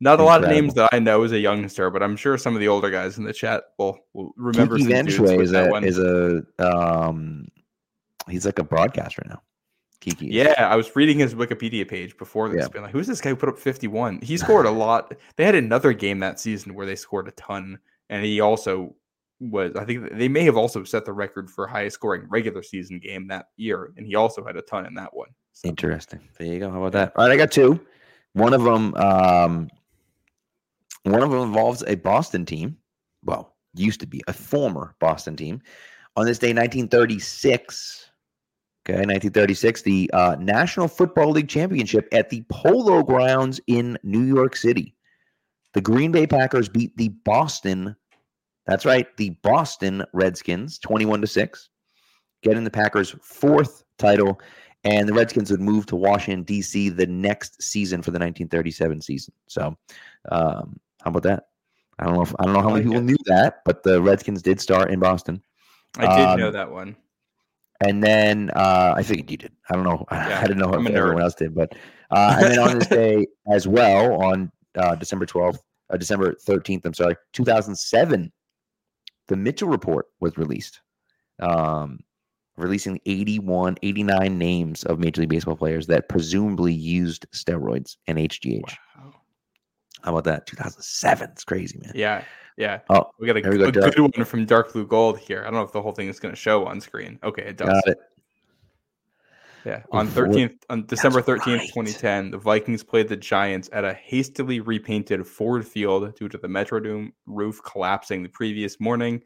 Not a lot of names that I know as a youngster, but I'm sure some of the older guys in the chat will, will remember Kiki dudes is a, is a um, he's like a broadcaster now. Kiki. Yeah, I was reading his Wikipedia page before this, Yeah. being like, "Who's this guy who put up 51?" He scored a lot. They had another game that season where they scored a ton, and he also was. I think they may have also set the record for highest scoring regular season game that year, and he also had a ton in that one. So, Interesting. There you go. How about that? All right, I got two. One of them, um, one of them involves a Boston team. Well, used to be a former Boston team. On this day, 1936. Okay, 1936, the uh, National Football League championship at the Polo Grounds in New York City. The Green Bay Packers beat the Boston. That's right, the Boston Redskins, 21 to six, getting the Packers' fourth title and the Redskins would move to Washington D.C. the next season for the 1937 season. So, um, how about that? I don't know. If, I don't know how many people knew that, but the Redskins did start in Boston. I did Um, know that one. And then uh, I figured you did. I don't know. Yeah, I didn't know I'm if everyone else did, but uh, and then on this day as well, on uh, December 12th, uh, December 13th, I'm sorry, 2007, the Mitchell Report was released, um, releasing 81, 89 names of Major League Baseball players that presumably used steroids and HGH. Wow. How about that? 2007. It's crazy, man. Yeah, yeah. Oh, We got a, we go, a good one from Dark Blue Gold here. I don't know if the whole thing is going to show on screen. Okay, it does. got it. Yeah, oh, on thirteenth, on December thirteenth, right. twenty ten, the Vikings played the Giants at a hastily repainted Ford Field due to the Metrodome roof collapsing the previous morning.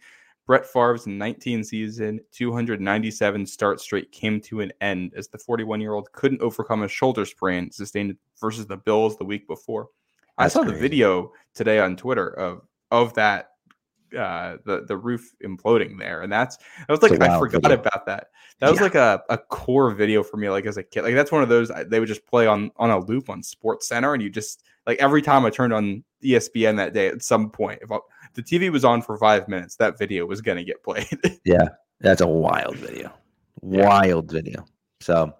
Brett Favre's 19 season, 297 start streak came to an end as the 41 year old couldn't overcome a shoulder sprain sustained versus the Bills the week before. I saw the video today on Twitter of of that uh the the roof imploding there and that's I was like I forgot video. about that that was like a, a core video for me like as a kid like that's one of those they would just play on on a loop on sports center and you just like every time i turned on espn that day at some point if I, the tv was on for five minutes that video was going to get played Yeah, that's a wild video. Yeah. Wild video. So,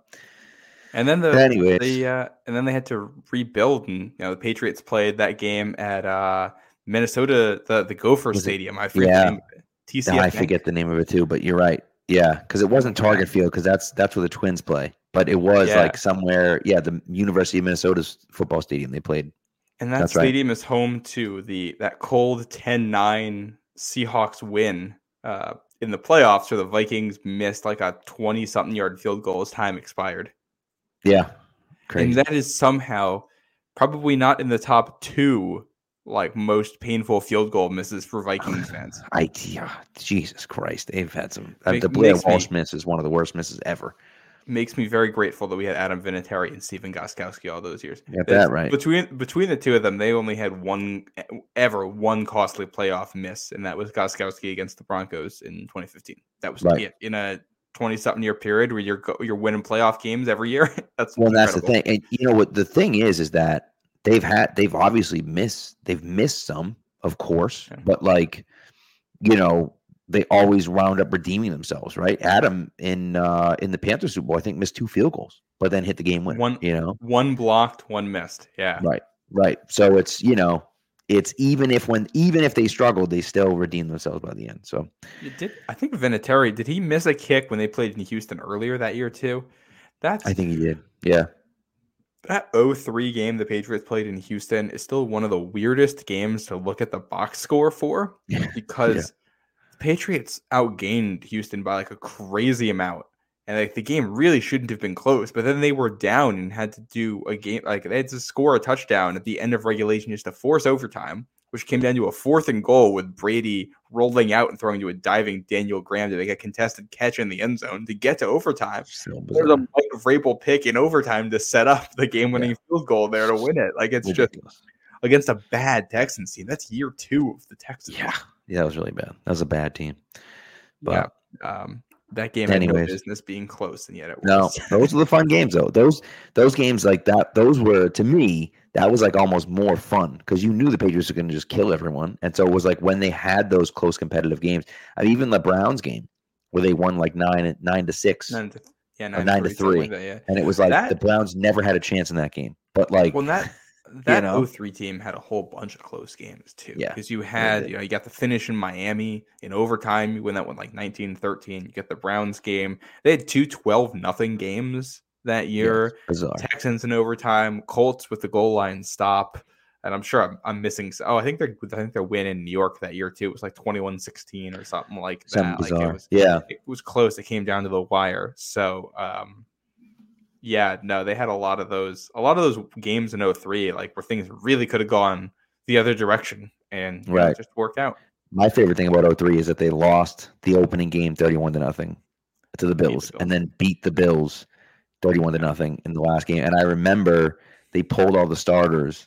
and then the anyways, the uh and then they had to rebuild and you know the patriots played that game at uh minnesota the the gopher Was it- stadium i forget yeah. the name of it. I forget the name of it too, but you're right. Yeah, because it wasn't Target Field because that's that's where the Twins play. but it was Yeah. like somewhere. Yeah, the University of Minnesota's football stadium they played. And that That's right. stadium is home to the that cold 10-9 Seahawks win uh, in the playoffs where the Vikings missed like a 20 something yard field goal as time expired. Yeah, crazy. And that is somehow probably not in the top 2 like most painful field goal misses for Vikings fans. I yeah, Jesus Christ, they've had some. Uh, Make- the Blair makes me- Walsh miss is one of the worst misses ever. Makes me very grateful that we had Adam Vinatieri and Stephen Gostkowski all those years. Got that right. Between between the two of them, they only had one ever one costly playoff miss, and that was Gostkowski against the Broncos in 2015. That was Right. it in a 20 something year period where you're you're winning playoff games every year. that's Well, that's the thing, and you know what the thing is is that they've had they've obviously missed they've missed some, of course, Yeah. but like you know they always wound up redeeming themselves, right? Adam in uh in the Panthers Super Bowl, I think missed two field goals, but then hit the game winner. One- you know, One blocked, one missed. Yeah. right, right. So it's you know it's even if when even if they struggled, they still redeem themselves by the end. So You Did I think Vinatieri did he miss a kick when they played in Houston earlier that year too? That's I think he did. Yeah, that 0-3 game the Patriots played in Houston is still one of the weirdest games to look at the box score for because the Patriots outgained Houston by like a crazy amount. And like the game really shouldn't have been close, but then they were down and had to do a game like they had to score a touchdown at the end of regulation just to force overtime, which came down to a fourth and goal with Brady rolling out and throwing to a diving Daniel Graham to make a contested catch in the end zone to get to overtime. so There's a. Mike Vrabel pick in overtime to set up the game-winning field goal there to win it. Like it's just against a bad Texans team. That's year two of the Texans. yeah, yeah, that was really bad. That was a bad team. But yeah. Um, that game had no Anyways. business being close, and yet it No, was. those are the fun games though. Those those games like that, those were to me that was like almost more fun because you knew the Patriots were going to just kill everyone, and so it was like when they had those close competitive games. I mean, even the Browns game where they won like nine nine to six, Nine to, yeah, Or nine to something like three. that, yeah. and it was like That- the Browns never had a chance in that game. But like, Well, that that know? 03 team had a whole bunch of close games too. Yeah, because you had you know you got the finish in Miami in overtime. You win that one like 19-13. You get the Browns game. They had two 12 nothing games that year. bizarre. Texans in overtime, Colts with the goal line stop. And I'm sure I'm, I'm missing. Oh, I think they're I think their win in New York that year too. It was like 21-16 or something like Something that. Like it was yeah, it was close. It came down to the wire. So um yeah, no, they had a lot of those a lot of those games in 03, like where things really could have gone the other direction and you know, it just worked out. my favorite thing about 03 is that they lost the opening game 31 to nothing to the the Bills Bills. and then beat the Bills 31 to nothing in the last game. And I remember they pulled all the starters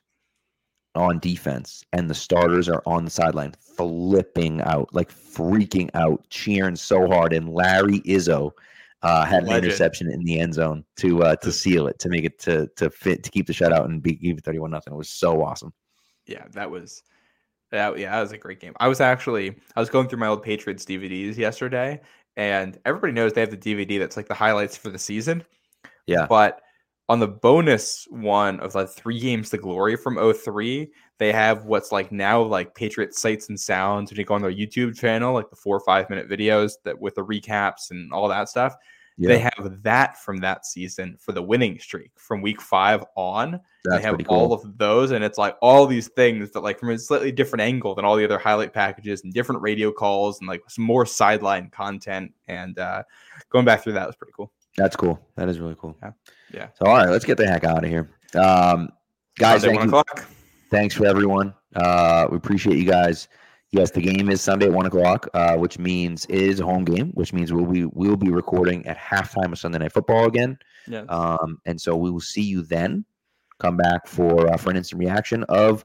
on defense and the starters are on the sideline flipping out, like freaking out, cheering so hard. And Larry Izzo uh, had an Legend. interception in the end zone to uh, to seal it, to make it to to fit to keep the shutout and be keep it 31 nothing. It was so awesome. Yeah, that was that yeah, that was a great game. I was actually I was going through my old Patriots DVDs yesterday and everybody knows they have the DVD that's like the highlights for the season. Yeah. But on the bonus one of like three games to glory from 03, they have what's like now like Patriot sights and sounds. When you go on their YouTube channel, like the four or five minute videos that with the recaps and all that stuff. They have that from that season for the winning streak from week five on. That's they have cool. all of those, and it's like all these things that like from a slightly different angle than all the other highlight packages and different radio calls and like some more sideline content. And uh going back through that was pretty cool. That's cool. That is really cool. Yeah. Yeah. So all right, let's get the heck out of here. Um, guys, thank you. thanks for everyone. Uh, we appreciate you guys. Yes, the game is Sunday at one o'clock, uh, which means it is a home game, which means we'll be we'll be recording at halftime of Sunday Night Football again. Yeah. Um, and so we will see you then. Come back for uh, for an instant reaction of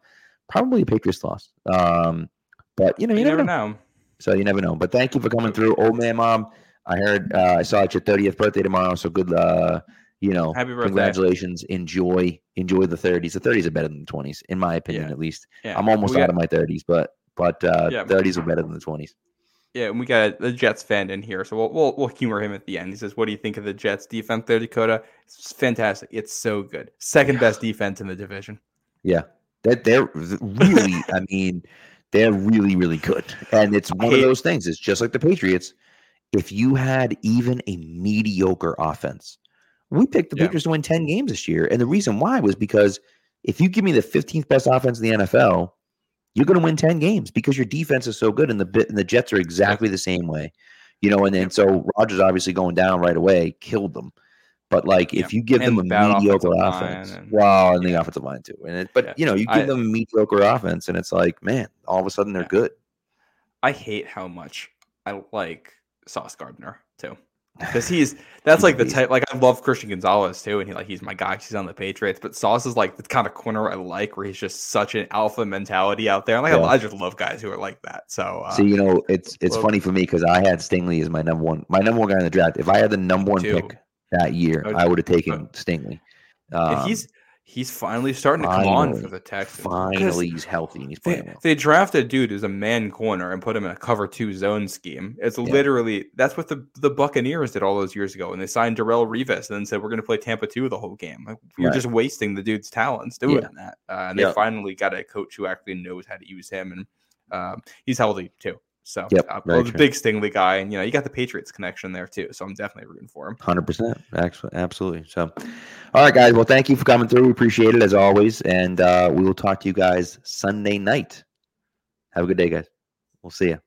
probably a Patriots loss. Um, but you know, you, you never, never know. know. So you never know. But thank you for coming through, old man, mom. I heard uh, I saw it's your thirtieth birthday tomorrow, so good. Uh, you know, Happy birthday. congratulations. Enjoy, enjoy the thirties. The thirties are better than the twenties, in my opinion, Yeah. at least. Yeah. I'm almost we out got, of my thirties, but but uh, Yeah. thirties are better than the twenties. Yeah, and we got the Jets fan in here, so we'll, we'll we'll humor him at the end. He says, "What do you think of the Jets defense there, Dakota? It's fantastic. It's so good. Second best defense in the division. Yeah, that they're really. I mean, they're really really good, and it's one of those things. It's just like the Patriots. If you had even a mediocre offense, We picked the Yeah. Patriots to win 10 games this year. And the reason why was because if you give me the 15th best offense in the NFL, you're going to win 10 games because your defense is so good and the bit and the Jets are exactly the same way. You know, and then so Rodgers obviously going down right away killed them. But like if you give them a mediocre offense, and- well, and the offensive line too. And it, but Yeah. you know, you give I- them a mediocre offense, and it's like, man, all of a sudden they're Yeah. good. I hate how much I like Sauce Gardner too. Because he's that's like the type like I love Christian Gonzalez too, and he like he's my guy. He's on the Patriots, but Sauce is like the kind of corner I like, where he's just such an alpha mentality out there. And like Yeah. I, I just love guys who are like that. So uh, See, you know, it's it's well- funny for me because I had Stingley as my number one, my number one guy in the draft. If I had the number one too. pick that year, Oh, I would have taken Stingley. Um, he's he's finally starting to come on for the Texans. finally he's healthy and he's playing They, well. they drafted a dude who's a man corner and put him in a cover two zone scheme. It's literally that's what the, the Buccaneers did all those years ago, and they signed Darrelle Revis and then said we're going to play Tampa two the whole game. Like, you're Right. just wasting the dude's talents doing Yeah. that. Uh, and they Yep. finally got a coach who actually knows how to use him, and um, he's healthy too. So Yep, uh, well, the big Stingley guy, and you know you got the Patriots connection there too. So I'm definitely rooting for him. Hundred percent, absolutely. So, all right, guys. Well, thank you for coming through. We appreciate it as always, and uh, we will talk to you guys Sunday night. Have a good day, guys. We'll see you.